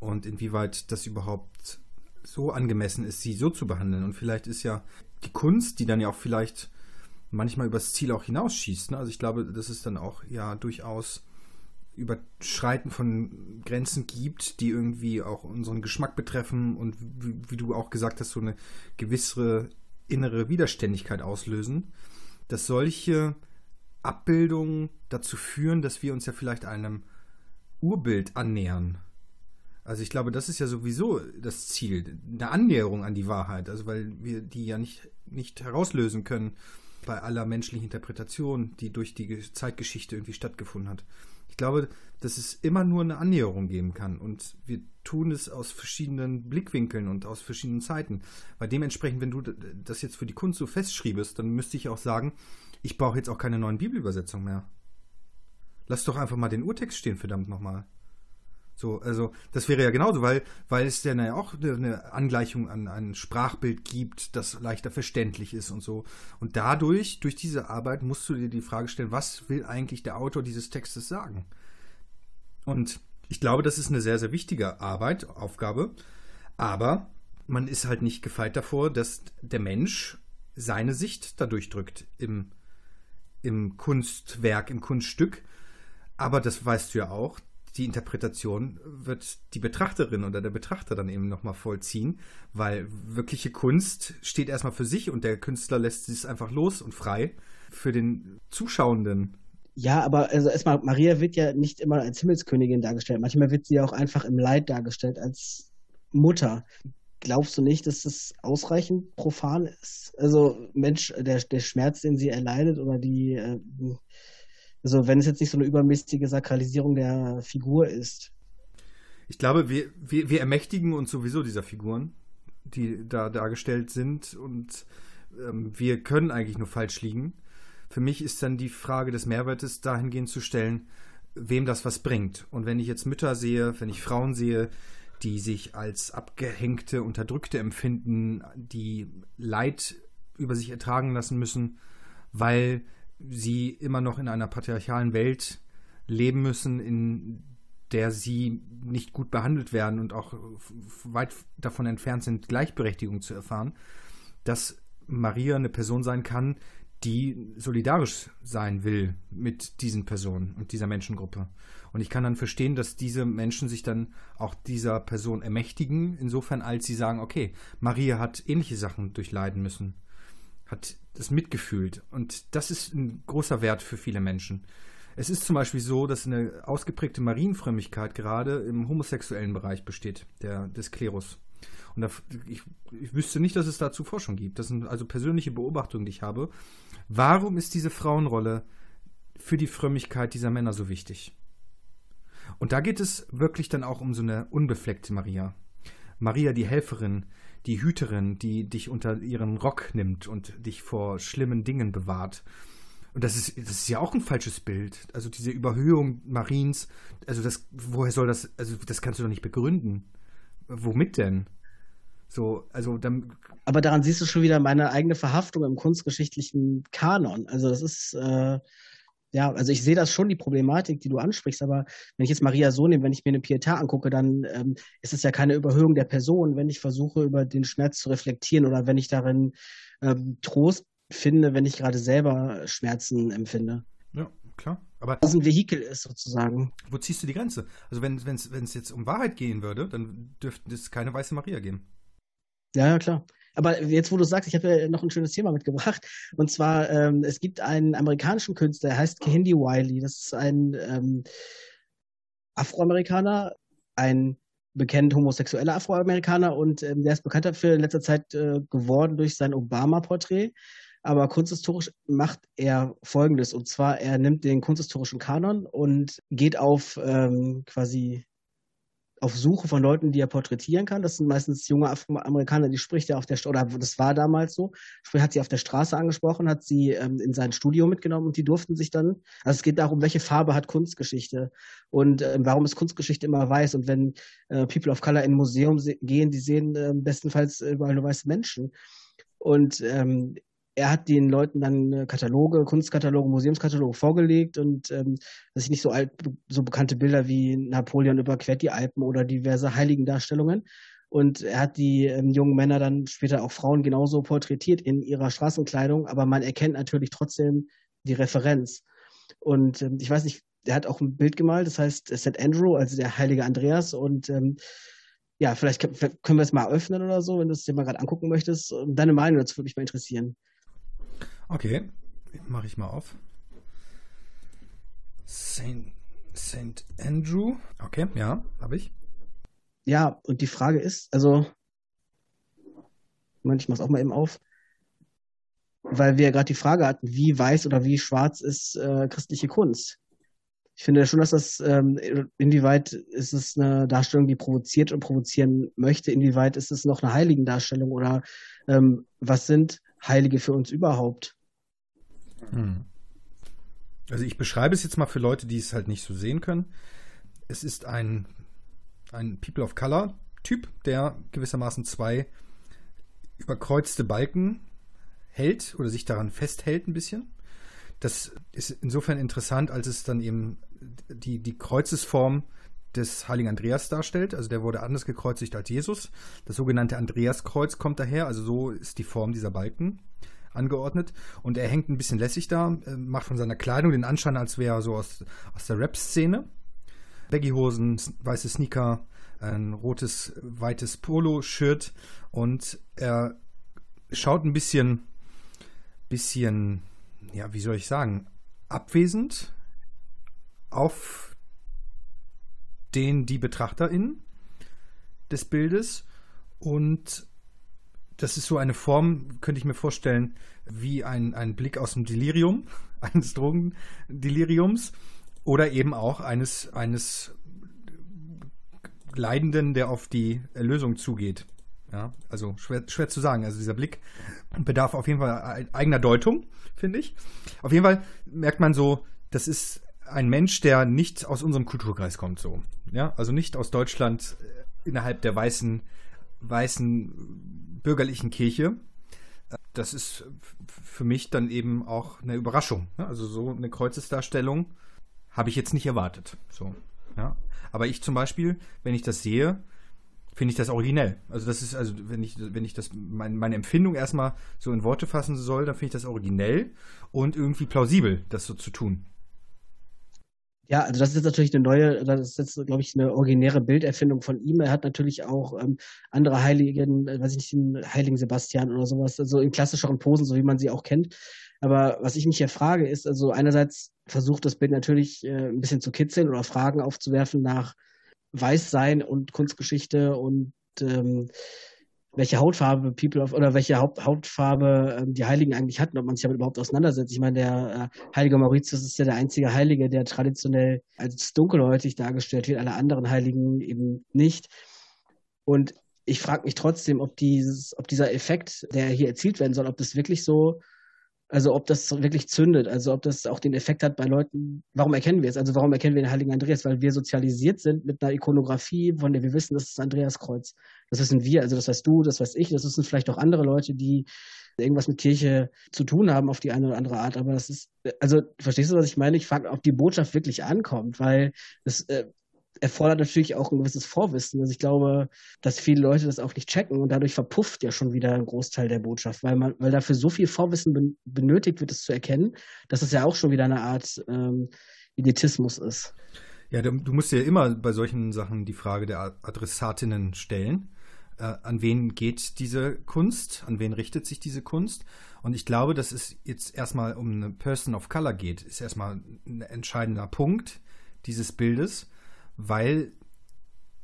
und inwieweit das überhaupt so angemessen ist, sie so zu behandeln. Und vielleicht ist ja die Kunst, die dann ja auch vielleicht manchmal übers Ziel auch hinausschießt. Ne? Also ich glaube, dass es dann auch ja durchaus Überschreiten von Grenzen gibt, die irgendwie auch unseren Geschmack betreffen und wie, wie du auch gesagt hast, so eine gewisse innere Widerständigkeit auslösen, dass solche Abbildungen dazu führen, dass wir uns ja vielleicht einem Urbild annähern. Also ich glaube, das ist ja sowieso das Ziel, eine Annäherung an die Wahrheit, also weil wir die ja nicht, nicht herauslösen können bei aller menschlichen Interpretation, die durch die Zeitgeschichte irgendwie stattgefunden hat. Ich glaube, dass es immer nur eine Annäherung geben kann und wir tun es aus verschiedenen Blickwinkeln und aus verschiedenen Zeiten. Weil dementsprechend, wenn du das jetzt für die Kunst so festschriebest, dann müsste ich auch sagen, ich brauche jetzt auch keine neuen Bibelübersetzungen mehr. Lass doch einfach mal den Urtext stehen, verdammt nochmal. So, also das wäre ja genauso, weil, weil es ja auch eine Angleichung an ein Sprachbild gibt, das leichter verständlich ist und so. Und dadurch, durch diese Arbeit, musst du dir die Frage stellen, was will eigentlich der Autor dieses Textes sagen? Und ich glaube, das ist eine sehr, sehr wichtige Arbeit, Aufgabe. Aber man ist halt nicht gefeit davor, dass der Mensch seine Sicht dadurch drückt im, im Kunstwerk, im Kunststück. Aber das weißt du ja auch, die Interpretation wird die Betrachterin oder der Betrachter dann eben nochmal vollziehen, weil wirkliche Kunst steht erstmal für sich und der Künstler lässt es einfach los und frei für den Zuschauenden. Ja, aber also erstmal, Maria wird ja nicht immer als Himmelskönigin dargestellt. Manchmal wird sie auch einfach im Leid dargestellt als Mutter. Glaubst du nicht, dass das ausreichend profan ist? Also, Mensch, der, der Schmerz, den sie erleidet oder die, äh, also wenn es jetzt nicht so eine übermäßige Sakralisierung der Figur ist. Ich glaube, wir, wir, wir ermächtigen uns sowieso dieser Figuren, die da dargestellt sind und ähm, wir können eigentlich nur falsch liegen. Für mich ist dann die Frage des Mehrwertes dahingehend zu stellen, wem das was bringt. Und wenn ich jetzt Mütter sehe, wenn ich Frauen sehe, die sich als abgehängte, unterdrückte empfinden, die Leid über sich ertragen lassen müssen, weil sie immer noch in einer patriarchalen Welt leben müssen, in der sie nicht gut behandelt werden und auch weit davon entfernt sind, Gleichberechtigung zu erfahren, dass Maria eine Person sein kann, die solidarisch sein will mit diesen Personen und dieser Menschengruppe. Und ich kann dann verstehen, dass diese Menschen sich dann auch dieser Person ermächtigen, insofern als sie sagen, okay, Maria hat ähnliche Sachen durchleiden müssen, hat das mitgefühlt. Und das ist ein großer Wert für viele Menschen. Es ist zum Beispiel so, dass eine ausgeprägte Marienfrömmigkeit gerade im homosexuellen Bereich besteht, der, des Klerus. Und da, ich, ich wüsste nicht, dass es dazu Forschung gibt. Das sind also persönliche Beobachtungen, die ich habe. Warum ist diese Frauenrolle für die Frömmigkeit dieser Männer so wichtig? Und da geht es wirklich dann auch um so eine unbefleckte Maria. Maria, die Helferin, die Hüterin, die dich unter ihren Rock nimmt und dich vor schlimmen Dingen bewahrt. Und das ist, das ist ja auch ein falsches Bild. Also diese Überhöhung Mariens, also das, woher soll das, also das kannst du doch nicht begründen. Womit denn? So, also dann. Aber daran siehst du schon wieder meine eigene Verhaftung im kunstgeschichtlichen Kanon. Also das ist, äh, ja, also ich sehe das schon, die Problematik, die du ansprichst, aber wenn ich jetzt Maria so nehme, wenn ich mir eine Pietà angucke, dann ähm, ist es ja keine Überhöhung der Person, wenn ich versuche, über den Schmerz zu reflektieren oder wenn ich darin ähm, Trost finde, wenn ich gerade selber Schmerzen empfinde. Ja, klar. Aber das ein Vehikel ist sozusagen. Wo ziehst du die Grenze? Also wenn es jetzt um Wahrheit gehen würde, dann dürfte es keine weiße Maria geben. Ja, ja, klar. Aber jetzt, wo du sagst, ich habe noch ein schönes Thema mitgebracht. Und zwar, ähm, es gibt einen amerikanischen Künstler, der heißt Kehinde Wiley. Das ist ein ähm, Afroamerikaner, ein bekannt homosexueller Afroamerikaner und ähm, der ist bekannt dafür in letzter Zeit äh, geworden durch sein Obama-Porträt. Aber kunsthistorisch macht er Folgendes. Und zwar, er nimmt den kunsthistorischen Kanon und geht auf ähm, quasi auf Suche von Leuten, die er porträtieren kann. Das sind meistens junge Afroamerikaner, die spricht er auf der Straße, oder das war damals so, sprich, hat sie auf der Straße angesprochen, hat sie ähm, in sein Studio mitgenommen und die durften sich dann, also es geht darum, welche Farbe hat Kunstgeschichte und äh, warum ist Kunstgeschichte immer weiß und wenn äh, People of Color in ein Museum gehen, die sehen äh, bestenfalls überall nur weiße Menschen. Und ähm, er hat den Leuten dann Kataloge, Kunstkataloge, Museumskataloge vorgelegt und ähm, dass ich nicht so alt, so bekannte Bilder wie Napoleon überquert die Alpen oder diverse Heiligendarstellungen. Und er hat die ähm, jungen Männer dann später auch Frauen genauso porträtiert in ihrer Straßenkleidung, aber man erkennt natürlich trotzdem die Referenz. Und ähm, ich weiß nicht, er hat auch ein Bild gemalt, das heißt St. Andrew, also der heilige Andreas. Und ähm, ja, vielleicht können wir es mal öffnen oder so, wenn du es dir mal gerade angucken möchtest. Deine Meinung dazu würde mich mal interessieren. Okay, mache ich mal auf. St. St. Andrew. Okay, ja, habe ich. Ja, und die Frage ist, also, Moment, ich mache es auch mal eben auf, weil wir ja gerade die Frage hatten, wie weiß oder wie schwarz ist äh, christliche Kunst? Ich finde schon, dass das, ähm, inwieweit ist es eine Darstellung, die provoziert und provozieren möchte, inwieweit ist es noch eine Heiligendarstellung oder ähm, was sind Heilige für uns überhaupt? Hm. Also ich beschreibe es jetzt mal für Leute, die es halt nicht so sehen können. Es ist ein, ein People of Color Typ, der gewissermaßen zwei überkreuzte Balken hält oder sich daran festhält ein bisschen. Das ist insofern interessant, als es dann eben die, die Kreuzesform des heiligen Andreas darstellt. Also der wurde anders gekreuzigt als Jesus. Das sogenannte Andreaskreuz kommt daher. Also so ist die Form dieser Balken angeordnet. Und er hängt ein bisschen lässig da, äh, macht von seiner Kleidung den Anschein, als wäre er so aus, aus der Rap-Szene. Baggyhosen, weiße Sneaker, ein rotes, weites Polo-Shirt und er schaut ein bisschen, bisschen, ja, wie soll ich sagen, abwesend auf den, die BetrachterInnen des Bildes und das ist so eine Form, könnte ich mir vorstellen, wie ein, ein Blick aus dem Delirium, [laughs] eines Drogendeliriums oder eben auch eines, eines Leidenden, der auf die Erlösung zugeht. Ja, also schwer, schwer zu sagen. Also dieser Blick bedarf auf jeden Fall eigener Deutung, finde ich. Auf jeden Fall merkt man so, das ist ein Mensch, der nicht aus unserem Kulturkreis kommt, so. Ja, also nicht aus Deutschland äh, innerhalb der weißen, weißen bürgerlichen Kirche. Das ist für mich dann eben auch eine Überraschung. Ne? Also so eine Kreuzesdarstellung habe ich jetzt nicht erwartet. So, ja. Aber ich zum Beispiel, wenn ich das sehe, finde ich das originell. Also das ist, also wenn ich, wenn ich das, mein, meine Empfindung erstmal so in Worte fassen soll, dann finde ich das originell und irgendwie plausibel, das so zu tun. Ja, also das ist jetzt natürlich eine neue, das ist jetzt, glaube ich, eine originäre Bilderfindung von ihm. Er hat natürlich auch ähm, andere Heiligen, äh, weiß ich nicht, den Heiligen Sebastian oder sowas, also in klassischeren Posen, so wie man sie auch kennt. Aber was ich mich hier frage, ist, also einerseits versucht das Bild natürlich äh, ein bisschen zu kitzeln oder Fragen aufzuwerfen nach Weißsein und Kunstgeschichte und ähm, welche Hautfarbe People of, oder welche Haupt, Hautfarbe ähm, die Heiligen eigentlich hatten, ob man sich damit überhaupt auseinandersetzt. Ich meine, der äh, heilige Mauritius ist ja der einzige Heilige, der traditionell als dunkelhäutig dargestellt wird, alle anderen Heiligen eben nicht. Und ich frage mich trotzdem, ob dieses, ob dieser Effekt, der hier erzielt werden soll, ob das wirklich so also ob das wirklich zündet, also ob das auch den Effekt hat bei Leuten, warum erkennen wir es? Also warum erkennen wir den heiligen Andreas? Weil wir sozialisiert sind mit einer Ikonografie, von der wir wissen, das ist das Andreaskreuz. Das wissen wir, also das weißt du, das weiß ich, das wissen vielleicht auch andere Leute, die irgendwas mit Kirche zu tun haben auf die eine oder andere Art. Aber das ist, also verstehst du, was ich meine? Ich frage, ob die Botschaft wirklich ankommt, weil es äh, erfordert natürlich auch ein gewisses Vorwissen. Also ich glaube, dass viele Leute das auch nicht checken und dadurch verpufft ja schon wieder ein Großteil der Botschaft, weil man, weil dafür so viel Vorwissen ben benötigt wird, es zu erkennen, dass es ja auch schon wieder eine Art ähm, Idiotismus ist. Ja, du, du musst ja immer bei solchen Sachen die Frage der Adressatinnen stellen. Äh, an wen geht diese Kunst? An wen richtet sich diese Kunst? Und ich glaube, dass es jetzt erstmal um eine Person of Color geht, ist erstmal ein entscheidender Punkt dieses Bildes weil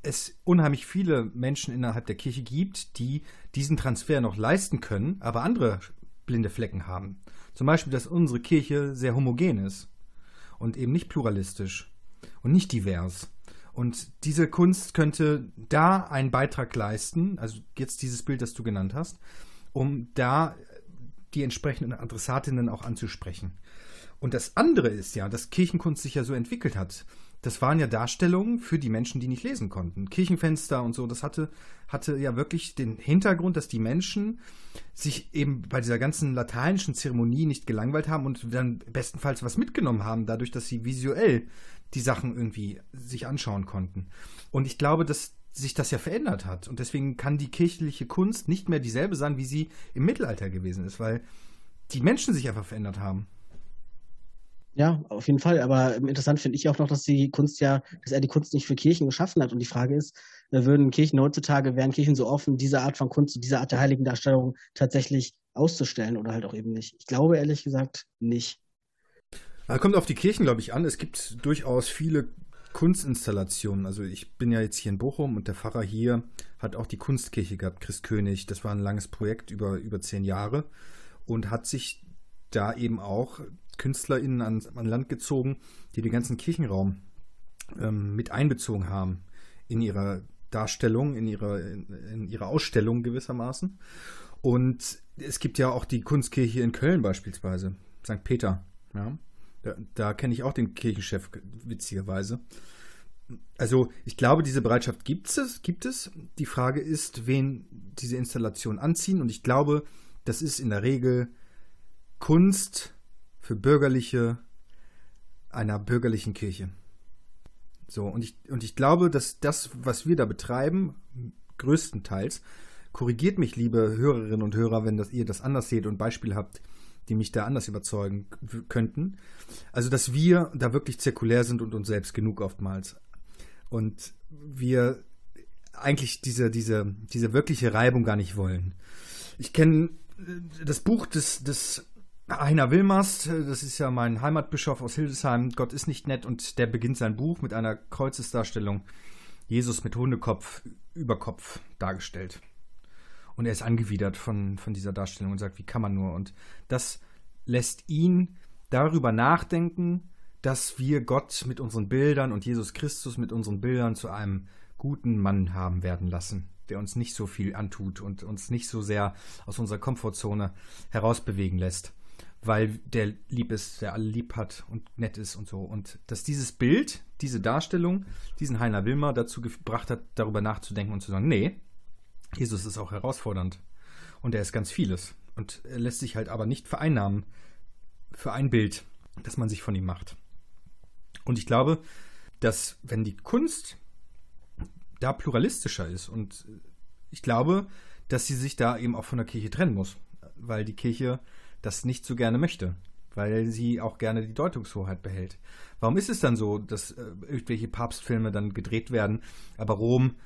es unheimlich viele Menschen innerhalb der Kirche gibt, die diesen Transfer noch leisten können, aber andere blinde Flecken haben. Zum Beispiel, dass unsere Kirche sehr homogen ist und eben nicht pluralistisch und nicht divers. Und diese Kunst könnte da einen Beitrag leisten, also jetzt dieses Bild, das du genannt hast, um da die entsprechenden Adressatinnen auch anzusprechen. Und das andere ist ja, dass Kirchenkunst sich ja so entwickelt hat das waren ja Darstellungen für die Menschen, die nicht lesen konnten. Kirchenfenster und so, das hatte, hatte ja wirklich den Hintergrund, dass die Menschen sich eben bei dieser ganzen lateinischen Zeremonie nicht gelangweilt haben und dann bestenfalls was mitgenommen haben, dadurch, dass sie visuell die Sachen irgendwie sich anschauen konnten. Und ich glaube, dass sich das ja verändert hat. Und deswegen kann die kirchliche Kunst nicht mehr dieselbe sein, wie sie im Mittelalter gewesen ist, weil die Menschen sich einfach verändert haben. Ja, auf jeden Fall. Aber interessant finde ich auch noch, dass die Kunst ja, dass er die Kunst nicht für Kirchen geschaffen hat. Und die Frage ist, würden Kirchen heutzutage, wären Kirchen so offen, diese Art von Kunst, diese Art der heiligen Darstellung tatsächlich auszustellen oder halt auch eben nicht? Ich glaube ehrlich gesagt nicht. Also kommt auf die Kirchen, glaube ich, an. Es gibt durchaus viele Kunstinstallationen. Also ich bin ja jetzt hier in Bochum und der Pfarrer hier hat auch die Kunstkirche gehabt, Christ König. Das war ein langes Projekt über, über zehn Jahre und hat sich da eben auch KünstlerInnen an, an Land gezogen, die den ganzen Kirchenraum ähm, mit einbezogen haben in ihrer Darstellung, in ihrer, in, in ihrer Ausstellung gewissermaßen. Und es gibt ja auch die Kunstkirche in Köln beispielsweise, St. Peter. Ja. Da, da kenne ich auch den Kirchenchef, witzigerweise. Also ich glaube, diese Bereitschaft gibt es, gibt es. Die Frage ist, wen diese Installationen anziehen. Und ich glaube, das ist in der Regel Kunst für Bürgerliche einer bürgerlichen Kirche. So, und ich, und ich glaube, dass das, was wir da betreiben, größtenteils, korrigiert mich, liebe Hörerinnen und Hörer, wenn das, ihr das anders seht und Beispiele habt, die mich da anders überzeugen könnten. Also, dass wir da wirklich zirkulär sind und uns selbst genug oftmals. Und wir eigentlich diese, diese, diese wirkliche Reibung gar nicht wollen. Ich kenne äh, das Buch des, des Heiner Wilmers, das ist ja mein Heimatbischof aus Hildesheim, Gott ist nicht nett und der beginnt sein Buch mit einer Kreuzesdarstellung, Jesus mit Hundekopf über Kopf dargestellt. Und er ist angewidert von, von dieser Darstellung und sagt, wie kann man nur? Und das lässt ihn darüber nachdenken, dass wir Gott mit unseren Bildern und Jesus Christus mit unseren Bildern zu einem guten Mann haben werden lassen, der uns nicht so viel antut und uns nicht so sehr aus unserer Komfortzone herausbewegen lässt, weil der lieb ist, der alle lieb hat und nett ist und so. Und dass dieses Bild, diese Darstellung, diesen Heiner Wilmer dazu gebracht hat, darüber nachzudenken und zu sagen, nee, Jesus ist auch herausfordernd und er ist ganz vieles und er lässt sich halt aber nicht vereinnahmen für ein Bild, das man sich von ihm macht. Und ich glaube, dass wenn die Kunst da pluralistischer ist und ich glaube, dass sie sich da eben auch von der Kirche trennen muss, weil die Kirche das nicht so gerne möchte, weil sie auch gerne die Deutungshoheit behält. Warum ist es dann so, dass äh, irgendwelche Papstfilme dann gedreht werden, aber Rom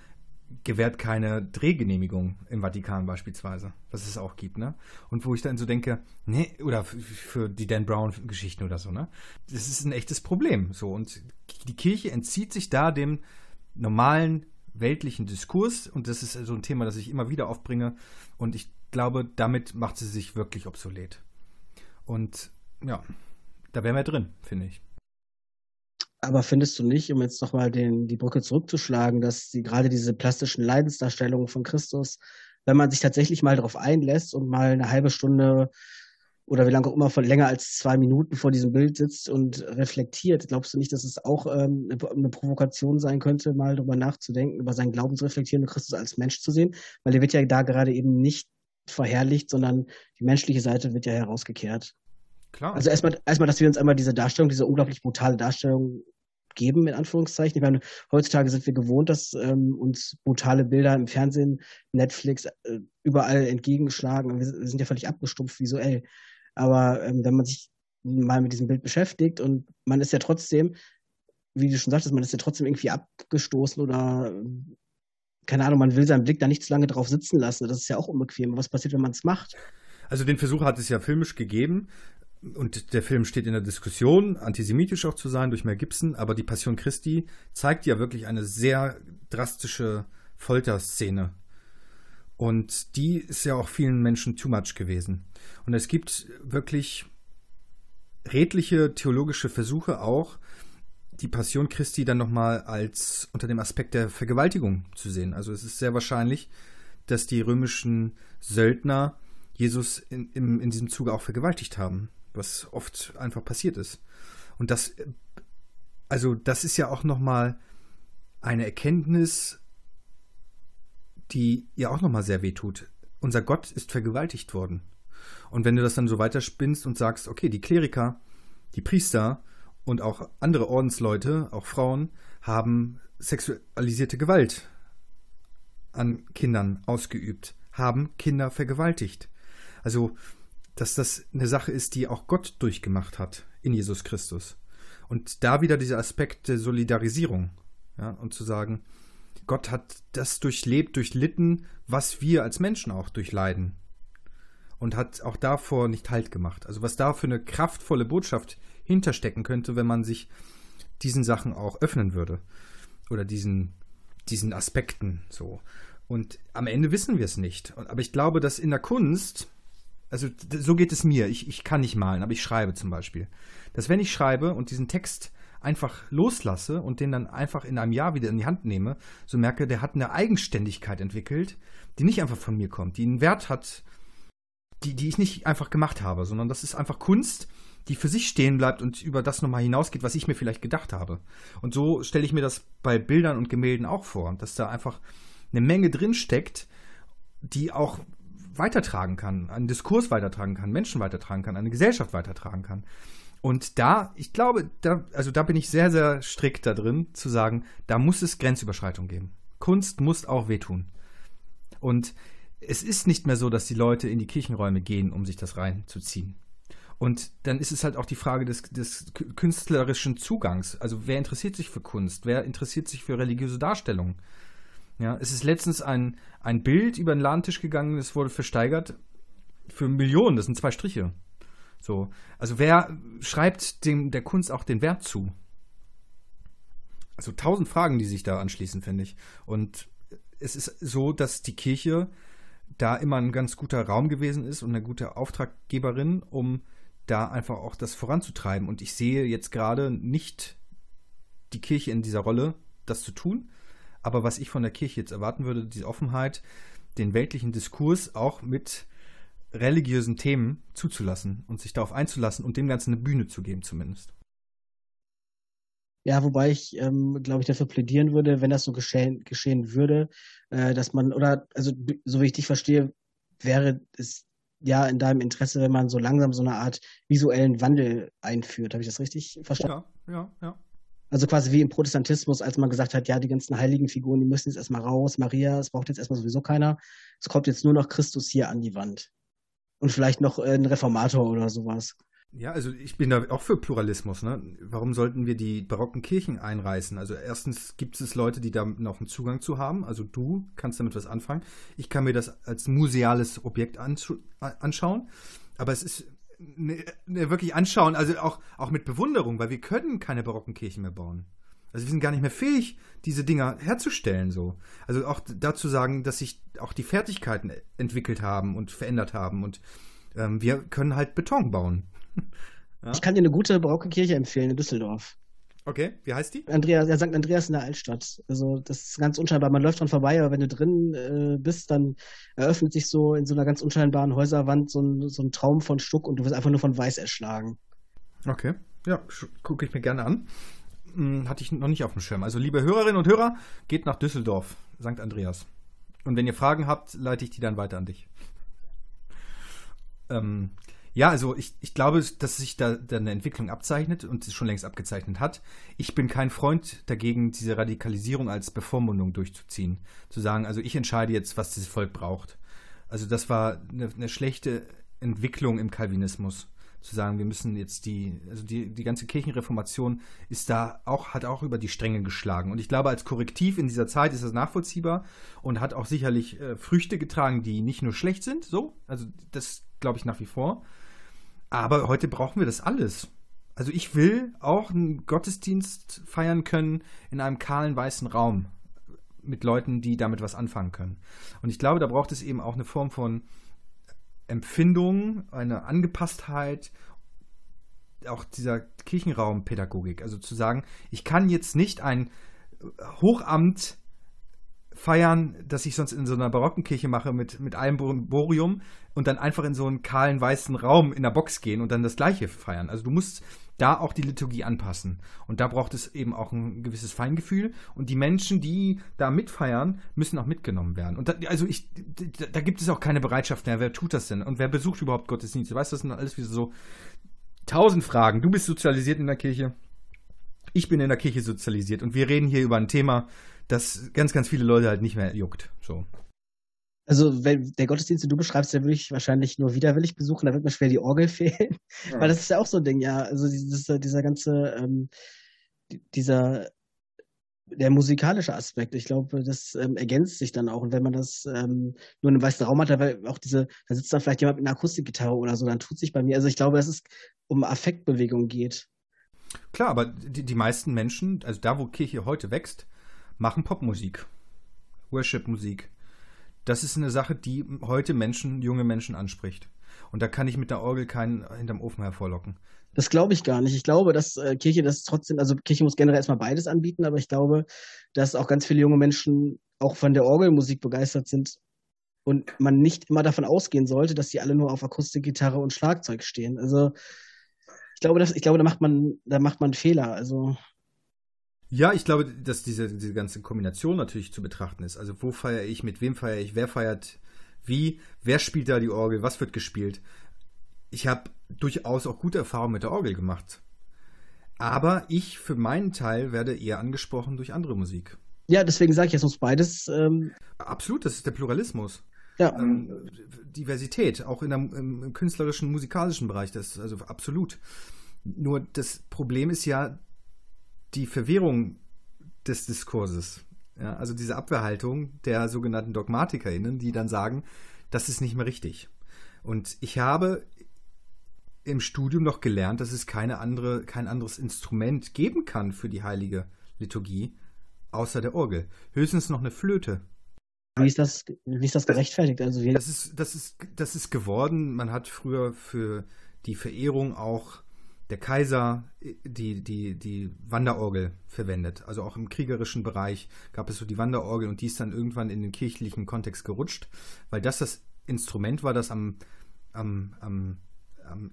gewährt keine Drehgenehmigung im Vatikan beispielsweise, was es auch gibt, ne? Und wo ich dann so denke, nee, oder für die Dan Brown-Geschichten oder so, ne? Das ist ein echtes Problem, so. Und die Kirche entzieht sich da dem normalen weltlichen Diskurs und das ist so ein Thema, das ich immer wieder aufbringe und ich glaube, damit macht sie sich wirklich obsolet. Und ja, da wären wir drin, finde ich. Aber findest du nicht, um jetzt nochmal die Brücke zurückzuschlagen, dass die, gerade diese plastischen Leidensdarstellungen von Christus, wenn man sich tatsächlich mal darauf einlässt und mal eine halbe Stunde oder wie lange auch immer von länger als zwei Minuten vor diesem Bild sitzt und reflektiert, glaubst du nicht, dass es auch ähm, eine Provokation sein könnte, mal darüber nachzudenken, über seinen Glauben zu reflektieren und Christus als Mensch zu sehen? Weil der wird ja da gerade eben nicht verherrlicht, sondern die menschliche Seite wird ja herausgekehrt. Klar. Also erstmal, erstmal, dass wir uns einmal diese Darstellung, diese unglaublich brutale Darstellung geben, in Anführungszeichen. Ich meine, heutzutage sind wir gewohnt, dass ähm, uns brutale Bilder im Fernsehen, Netflix, äh, überall entgegenschlagen. Wir, sind ja völlig abgestumpft visuell. Aber ähm, wenn man sich mal mit diesem Bild beschäftigt und man ist ja trotzdem, wie du schon sagtest, man ist ja trotzdem irgendwie abgestoßen oder keine Ahnung, man will seinen Blick da nicht zu lange drauf sitzen lassen. Das ist ja auch unbequem. Was passiert, wenn man es macht? Also den Versuch hat es ja filmisch gegeben und der Film steht in der Diskussion, antisemitisch auch zu sein durch Mel Gibson, aber die Passion Christi zeigt ja wirklich eine sehr drastische Folterszene. Und die ist ja auch vielen Menschen too much gewesen. Und es gibt wirklich redliche theologische Versuche auch, die Passion Christi dann nochmal als unter dem Aspekt der Vergewaltigung zu sehen. Also es ist sehr wahrscheinlich, dass die römischen Söldner Jesus in, in, in diesem Zuge auch vergewaltigt haben was oft einfach passiert ist. Und das, also das ist ja auch nochmal eine Erkenntnis, die ja auch nochmal sehr weh tut. Unser Gott ist vergewaltigt worden. Und wenn du das dann so weiterspinnst und sagst, okay, die Kleriker, die Priester und auch andere Ordensleute, auch Frauen, haben sexualisierte Gewalt an Kindern ausgeübt, haben Kinder vergewaltigt. Also dass das eine Sache ist, die auch Gott durchgemacht hat in Jesus Christus. Und da wieder dieser Aspekt der Solidarisierung. Ja, und zu sagen, Gott hat das durchlebt, durchlitten, was wir als Menschen auch durchleiden. Und hat auch davor nicht Halt gemacht. Also was da für eine kraftvolle Botschaft hinterstecken könnte, wenn man sich diesen Sachen auch öffnen würde. Oder diesen, diesen Aspekten so. Und am Ende wissen wir es nicht. Aber ich glaube, dass in der Kunst also so geht es mir. Ich, ich kann nicht malen, aber ich schreibe zum Beispiel. Dass wenn ich schreibe und diesen Text einfach loslasse und den dann einfach in einem Jahr wieder in die Hand nehme, so merke, der hat eine Eigenständigkeit entwickelt, die nicht einfach von mir kommt, die einen Wert hat, die, die ich nicht einfach gemacht habe, sondern das ist einfach Kunst, die für sich stehen bleibt und über das nochmal hinausgeht, was ich mir vielleicht gedacht habe. Und so stelle ich mir das bei Bildern und Gemälden auch vor, dass da einfach eine Menge drin steckt, die auch weitertragen kann, einen Diskurs weitertragen kann, Menschen weitertragen kann, eine Gesellschaft weitertragen kann. Und da, ich glaube, da, also da bin ich sehr, sehr strikt da drin, zu sagen, da muss es Grenzüberschreitung geben. Kunst muss auch wehtun. Und es ist nicht mehr so, dass die Leute in die Kirchenräume gehen, um sich das reinzuziehen. Und dann ist es halt auch die Frage des, des künstlerischen Zugangs. Also wer interessiert sich für Kunst? Wer interessiert sich für religiöse Darstellungen? Ja, es ist letztens ein, ein Bild über den Ladentisch gegangen, es wurde versteigert für Millionen, das sind zwei Striche. So. Also wer schreibt dem, der Kunst auch den Wert zu? Also tausend Fragen, die sich da anschließen, finde ich. Und es ist so, dass die Kirche da immer ein ganz guter Raum gewesen ist und eine gute Auftraggeberin, um da einfach auch das voranzutreiben. Und ich sehe jetzt gerade nicht die Kirche in dieser Rolle, das zu tun. Aber was ich von der Kirche jetzt erwarten würde, diese Offenheit, den weltlichen Diskurs auch mit religiösen Themen zuzulassen und sich darauf einzulassen und dem Ganzen eine Bühne zu geben, zumindest. Ja, wobei ich, ähm, glaube ich, dafür plädieren würde, wenn das so geschehen, geschehen würde, äh, dass man, oder, also, so wie ich dich verstehe, wäre es ja in deinem Interesse, wenn man so langsam so eine Art visuellen Wandel einführt. Habe ich das richtig verstanden? Ja, ja, ja. Also quasi wie im Protestantismus, als man gesagt hat, ja, die ganzen heiligen Figuren, die müssen jetzt erstmal raus, Maria, es braucht jetzt erstmal sowieso keiner. Es kommt jetzt nur noch Christus hier an die Wand. Und vielleicht noch äh, ein Reformator oder sowas. Ja, also ich bin da auch für Pluralismus. Ne? Warum sollten wir die barocken Kirchen einreißen? Also erstens gibt es Leute, die da noch einen Zugang zu haben. Also du kannst damit was anfangen. Ich kann mir das als museales Objekt anschauen. Aber es ist ne, ne, wirklich anschauen, also auch, auch mit Bewunderung, weil wir können keine barocken Kirchen mehr bauen. Also wir sind gar nicht mehr fähig, diese Dinger herzustellen so. Also auch dazu sagen, dass sich auch die Fertigkeiten entwickelt haben und verändert haben und ähm, wir können halt Beton bauen. [laughs] ja? Ich kann dir eine gute barocke Kirche empfehlen in Düsseldorf. Okay, wie heißt die? Andreas, der St. Andreas in der Altstadt. Also das ist ganz unscheinbar. Man läuft dran vorbei, aber wenn du drin äh, bist, dann eröffnet sich so in so einer ganz unscheinbaren Häuserwand so ein, so ein Traum von Stuck und du wirst einfach nur von Weiß erschlagen. Okay, ja, gucke ich mir gerne an. Hm, hatte ich noch nicht auf dem Schirm. Also liebe Hörerinnen und Hörer, geht nach Düsseldorf, St. Andreas. Und wenn ihr Fragen habt, leite ich die dann weiter an dich. Ähm, ja, also ich, ich glaube, dass sich da, da eine Entwicklung abzeichnet und es schon längst abgezeichnet hat. Ich bin kein Freund dagegen, diese Radikalisierung als Bevormundung durchzuziehen. Zu sagen, also ich entscheide jetzt, was dieses Volk braucht. Also das war eine, eine schlechte Entwicklung im Calvinismus zu sagen, wir müssen jetzt die, also die, die ganze Kirchenreformation ist da auch, hat auch über die Stränge geschlagen. Und ich glaube, als Korrektiv in dieser Zeit ist das nachvollziehbar und hat auch sicherlich äh, Früchte getragen, die nicht nur schlecht sind, so, also das glaube ich nach wie vor. Aber heute brauchen wir das alles. Also ich will auch einen Gottesdienst feiern können in einem kahlen weißen Raum mit Leuten, die damit was anfangen können. Und ich glaube, da braucht es eben auch eine Form von Empfindung, eine Angepasstheit, auch dieser Kirchenraumpädagogik. Also zu sagen, ich kann jetzt nicht ein Hochamt feiern, das ich sonst in so einer barocken Kirche mache mit, mit allem Borium und dann einfach in so einen kahlen weißen Raum in der Box gehen und dann das gleiche feiern. Also du musst da auch die Liturgie anpassen. Und da braucht es eben auch ein gewisses Feingefühl. Und die Menschen, die da mitfeiern, müssen auch mitgenommen werden. Und da, also ich, da, gibt es auch keine Bereitschaft mehr. Wer tut das denn? Und wer besucht überhaupt Gottesdienste? Weißt du, das sind alles wieder so tausend Fragen. Du bist sozialisiert in der Kirche. Ich bin in der Kirche sozialisiert. Und wir reden hier über ein Thema, das ganz, ganz viele Leute halt nicht mehr juckt. So. Also, wenn der Gottesdienst, den du beschreibst, der würde ich wahrscheinlich nur widerwillig besuchen, da wird mir schwer die Orgel [laughs] fehlen. Ja. Weil das ist ja auch so ein Ding, ja. Also dieses, dieser ganze, ähm, dieser der musikalische Aspekt, ich glaube, das ähm, ergänzt sich dann auch. Und wenn man das ähm, nur in einem weißen Raum hat, da auch diese, da sitzt dann vielleicht jemand mit einer Akustikgitarre oder so, dann tut sich bei mir. Also ich glaube, dass es um Affektbewegung geht. Klar, aber die, die meisten Menschen, also da, wo Kirche heute wächst, machen Popmusik, Worship-Musik. Das ist eine Sache, die heute Menschen, junge Menschen anspricht. Und da kann ich mit der Orgel keinen hinterm Ofen hervorlocken. Das glaube ich gar nicht. Ich glaube, dass äh, Kirche das trotzdem, also Kirche muss generell erstmal beides anbieten, aber ich glaube, dass auch ganz viele junge Menschen auch von der Orgelmusik begeistert sind und man nicht immer davon ausgehen sollte, dass die alle nur auf Akustikgitarre und Schlagzeug stehen. Also ich glaube, dass, ich glaube, da macht man, da macht man Fehler. Also ja, ich glaube, dass diese, diese ganze Kombination natürlich zu betrachten ist. Also wo feiere ich, mit wem feiere ich, wer feiert wie, wer spielt da die Orgel, was wird gespielt. Ich habe durchaus auch gute Erfahrungen mit der Orgel gemacht. Aber ich für meinen Teil werde eher angesprochen durch andere Musik. Ja, deswegen sage ich, es muss beides. Ähm Absolut, das ist der Pluralismus. ja. ähm, Diversität, auch in der, im künstlerischen, musikalischen Bereich, das ist also absolut. Nur das Problem ist ja die Verwirrung des Diskurses. Ja, also diese Abwehrhaltung der sogenannten DogmatikerInnen, die dann sagen, das ist nicht mehr richtig. Und ich habe im Studium noch gelernt, dass es keine andere, kein anderes Instrument geben kann für die heilige Liturgie, außer der Orgel. Höchstens noch eine Flöte. Wie ist das, wie ist das gerechtfertigt? Also das, ist, das, ist, das ist geworden. Man hat früher für die Verehrung auch der Kaiser die, die, die Wanderorgel verwendet. Also auch im kriegerischen Bereich gab es so die Wanderorgel und die ist dann irgendwann in den kirchlichen Kontext gerutscht, weil das das Instrument war, das am, am, am, am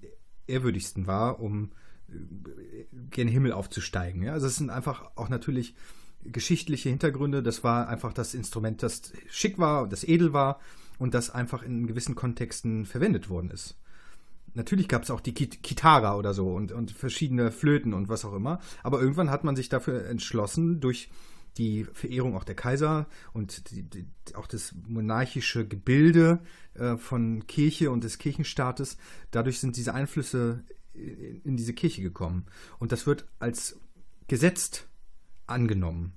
ehrwürdigsten war, um äh, gen Himmel aufzusteigen. Ja? Also es sind einfach auch natürlich geschichtliche Hintergründe. Das war einfach das Instrument, das schick war, das edel war und das einfach in gewissen Kontexten verwendet worden ist. Natürlich gab es auch die Kitara oder so und, und verschiedene Flöten und was auch immer. Aber irgendwann hat man sich dafür entschlossen, durch die Verehrung auch der Kaiser und die, die, auch das monarchische Gebilde äh, von Kirche und des Kirchenstaates, dadurch sind diese Einflüsse in, in diese Kirche gekommen. Und das wird als gesetzt angenommen.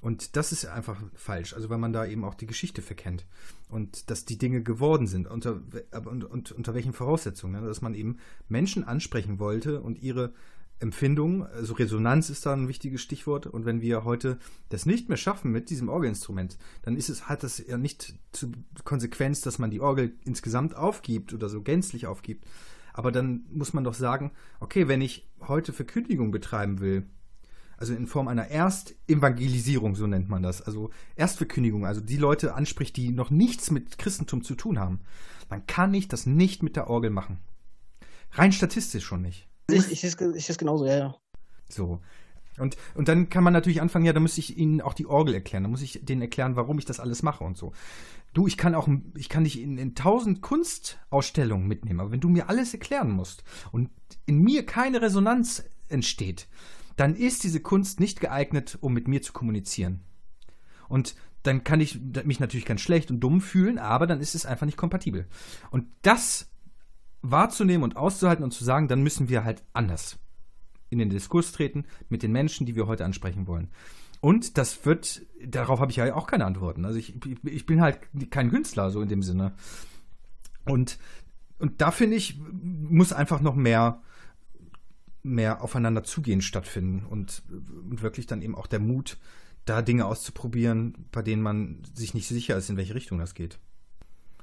Und das ist einfach falsch. Also wenn man da eben auch die Geschichte verkennt und dass die Dinge geworden sind, unter, und, und unter welchen Voraussetzungen, ne? dass man eben Menschen ansprechen wollte und ihre Empfindung, also Resonanz ist da ein wichtiges Stichwort. Und wenn wir heute das nicht mehr schaffen mit diesem Orgelinstrument, dann ist es, hat das ja nicht zur Konsequenz, dass man die Orgel insgesamt aufgibt oder so gänzlich aufgibt. Aber dann muss man doch sagen, okay, wenn ich heute Verkündigung betreiben will, also in Form einer Erstevangelisierung, so nennt man das, also Erstverkündigung, also die Leute anspricht, die noch nichts mit Christentum zu tun haben, dann kann ich das nicht mit der Orgel machen. Rein statistisch schon nicht. Ich, ich, ich, ich ist genauso, ja, ja. So. Und, und dann kann man natürlich anfangen, ja, da muss ich ihnen auch die Orgel erklären, da muss ich denen erklären, warum ich das alles mache und so. Du, ich kann auch, ich kann dich in, in tausend Kunstausstellungen mitnehmen, aber wenn du mir alles erklären musst und in mir keine Resonanz entsteht, dann ist diese Kunst nicht geeignet, um mit mir zu kommunizieren. Und dann kann ich mich natürlich ganz schlecht und dumm fühlen, aber dann ist es einfach nicht kompatibel. Und das wahrzunehmen und auszuhalten und zu sagen, dann müssen wir halt anders in den Diskurs treten mit den Menschen, die wir heute ansprechen wollen. Und das wird, darauf habe ich ja auch keine Antworten. Also ich, ich bin halt kein Künstler, so in dem Sinne. Und, und da finde ich, muss einfach noch mehr mehr aufeinander zugehen stattfinden und, und wirklich dann eben auch der Mut, da Dinge auszuprobieren, bei denen man sich nicht sicher ist, in welche Richtung das geht.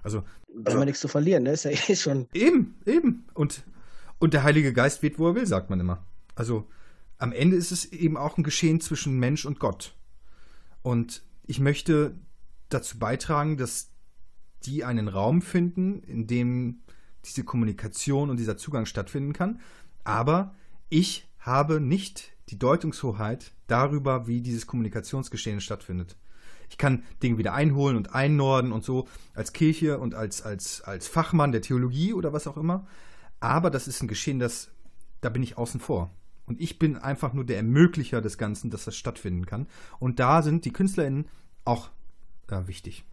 Also, da also, man nichts zu verlieren, ne? Ist ja eh schon. Eben, eben. Und, und der Heilige Geist weht, wo er will, sagt man immer. Also am Ende ist es eben auch ein Geschehen zwischen Mensch und Gott. Und ich möchte dazu beitragen, dass die einen Raum finden, in dem diese Kommunikation und dieser Zugang stattfinden kann. Aber ich habe nicht die Deutungshoheit darüber, wie dieses Kommunikationsgeschehen stattfindet. Ich kann Dinge wieder einholen und einnorden und so als Kirche und als, als, als Fachmann der Theologie oder was auch immer. Aber das ist ein Geschehen, das, da bin ich außen vor. Und ich bin einfach nur der Ermöglicher des Ganzen, dass das stattfinden kann. Und da sind die KünstlerInnen auch äh, wichtig.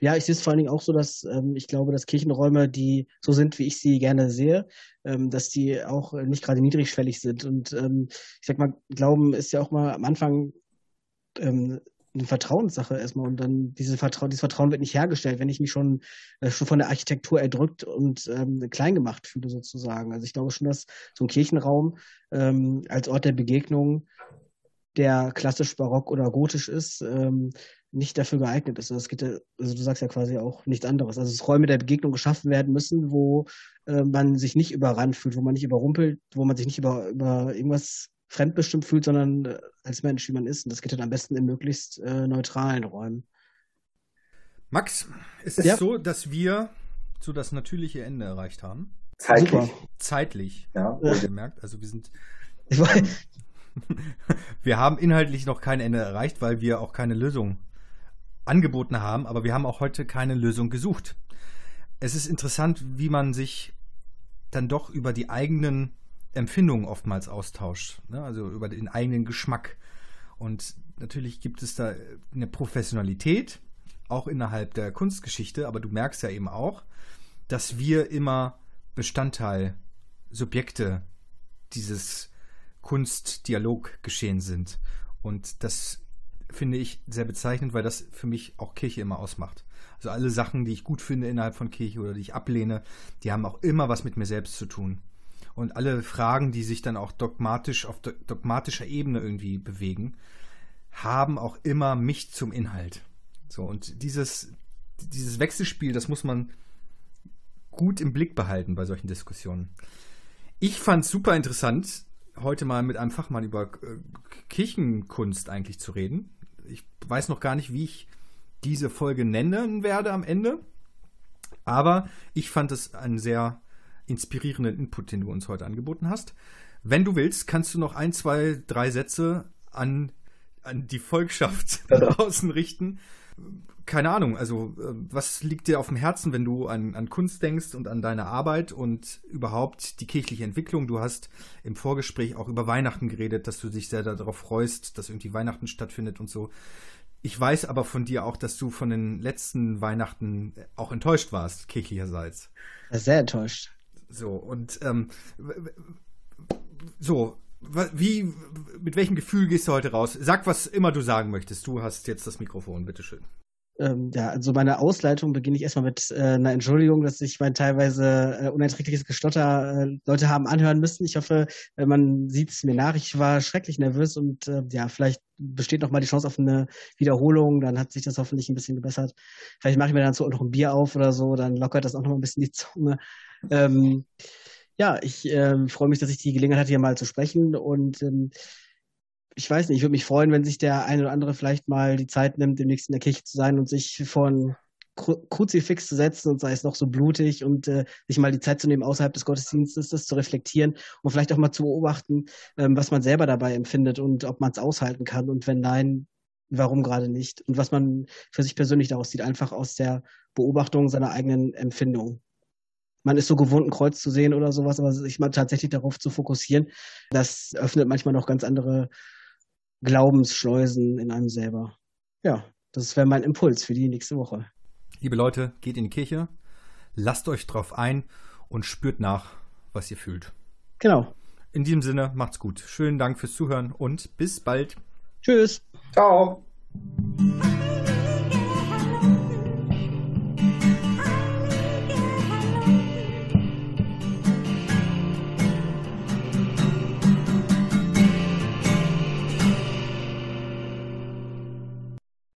Ja, ich sehe es vor allen Dingen auch so, dass ähm, ich glaube, dass Kirchenräume, die so sind, wie ich sie gerne sehe, ähm, dass die auch nicht gerade niedrigschwellig sind. Und ähm, ich sag mal, Glauben ist ja auch mal am Anfang ähm, eine Vertrauenssache erstmal und dann diese Vertrauen, dieses Vertrauen wird nicht hergestellt, wenn ich mich schon, äh, schon von der Architektur erdrückt und ähm, klein gemacht fühle sozusagen. Also ich glaube schon, dass so ein Kirchenraum ähm, als Ort der Begegnung der klassisch barock oder gotisch ist, ähm, nicht dafür geeignet ist. Also, es geht also du sagst ja quasi auch nichts anderes. Also es Räume der Begegnung geschaffen werden müssen, wo äh, man sich nicht überrannt fühlt, wo man nicht überrumpelt, wo man sich nicht über, über irgendwas fremdbestimmt fühlt, sondern äh, als Mensch, wie man ist. Und das geht dann am besten in möglichst äh, neutralen Räumen. Max, ist es ja? so, dass wir so das natürliche Ende erreicht haben? Zeitlich. Zeitlich. Ja. Gemerkt. Also wir sind. [laughs] wir haben inhaltlich noch kein Ende erreicht, weil wir auch keine Lösung angeboten haben, aber wir haben auch heute keine Lösung gesucht. Es ist interessant, wie man sich dann doch über die eigenen Empfindungen oftmals austauscht, ne? also über den eigenen Geschmack. Und natürlich gibt es da eine Professionalität, auch innerhalb der Kunstgeschichte, aber du merkst ja eben auch, dass wir immer Bestandteil, Subjekte dieses Kunstdialoggeschehen sind. Und das finde ich sehr bezeichnend, weil das für mich auch Kirche immer ausmacht. Also alle Sachen, die ich gut finde innerhalb von Kirche oder die ich ablehne, die haben auch immer was mit mir selbst zu tun. Und alle Fragen, die sich dann auch dogmatisch auf dogmatischer Ebene irgendwie bewegen, haben auch immer mich zum Inhalt. So, und dieses, dieses Wechselspiel, das muss man gut im Blick behalten bei solchen Diskussionen. Ich fand es super interessant, heute mal mit einem Fachmann über äh, Kirchenkunst eigentlich zu reden. Ich weiß noch gar nicht, wie ich diese Folge nennen werde am Ende. Aber ich fand es einen sehr inspirierenden Input, den du uns heute angeboten hast. Wenn du willst, kannst du noch ein, zwei, drei Sätze an, an die Volkschaft da [laughs] draußen richten. Keine Ahnung, also äh, was liegt dir auf dem Herzen, wenn du an, an Kunst denkst und an deine Arbeit und überhaupt die kirchliche Entwicklung? Du hast im Vorgespräch auch über Weihnachten geredet, dass du dich sehr darauf freust, dass irgendwie Weihnachten stattfindet und so. Ich weiß aber von dir auch, dass du von den letzten Weihnachten auch enttäuscht warst, kirchlicherseits. Sehr enttäuscht. So, und ähm, so, wie, mit welchem Gefühl gehst du heute raus? Sag, was immer du sagen möchtest. Du hast jetzt das Mikrofon, bitteschön. Ähm, ja, also meine Ausleitung beginne ich erstmal mit äh, einer Entschuldigung, dass ich mein teilweise äh, unerträgliches Gestotter äh, Leute haben anhören müssen. Ich hoffe, äh, man sieht es mir nach. Ich war schrecklich nervös und äh, ja, vielleicht besteht noch mal die Chance auf eine Wiederholung. Dann hat sich das hoffentlich ein bisschen gebessert. Vielleicht mache ich mir dann so noch ein Bier auf oder so, dann lockert das auch noch mal ein bisschen die Zunge. Ähm, ja, ich ähm, freue mich, dass ich die Gelegenheit hatte, hier mal zu sprechen und ähm, ich weiß nicht, ich würde mich freuen, wenn sich der eine oder andere vielleicht mal die Zeit nimmt, demnächst in der Kirche zu sein und sich vor ein Kruzifix zu setzen und sei es noch so blutig und äh, sich mal die Zeit zu nehmen, außerhalb des Gottesdienstes das zu reflektieren und vielleicht auch mal zu beobachten, ähm, was man selber dabei empfindet und ob man es aushalten kann und wenn nein, warum gerade nicht und was man für sich persönlich daraus sieht, einfach aus der Beobachtung seiner eigenen Empfindung. Man ist so gewohnt, ein Kreuz zu sehen oder sowas, aber sich mal tatsächlich darauf zu fokussieren, das öffnet manchmal noch ganz andere Glaubensschleusen in einem selber. Ja, das wäre mein Impuls für die nächste Woche. Liebe Leute, geht in die Kirche, lasst euch drauf ein und spürt nach, was ihr fühlt. Genau. In diesem Sinne, macht's gut. Schönen Dank fürs Zuhören und bis bald. Tschüss. Ciao.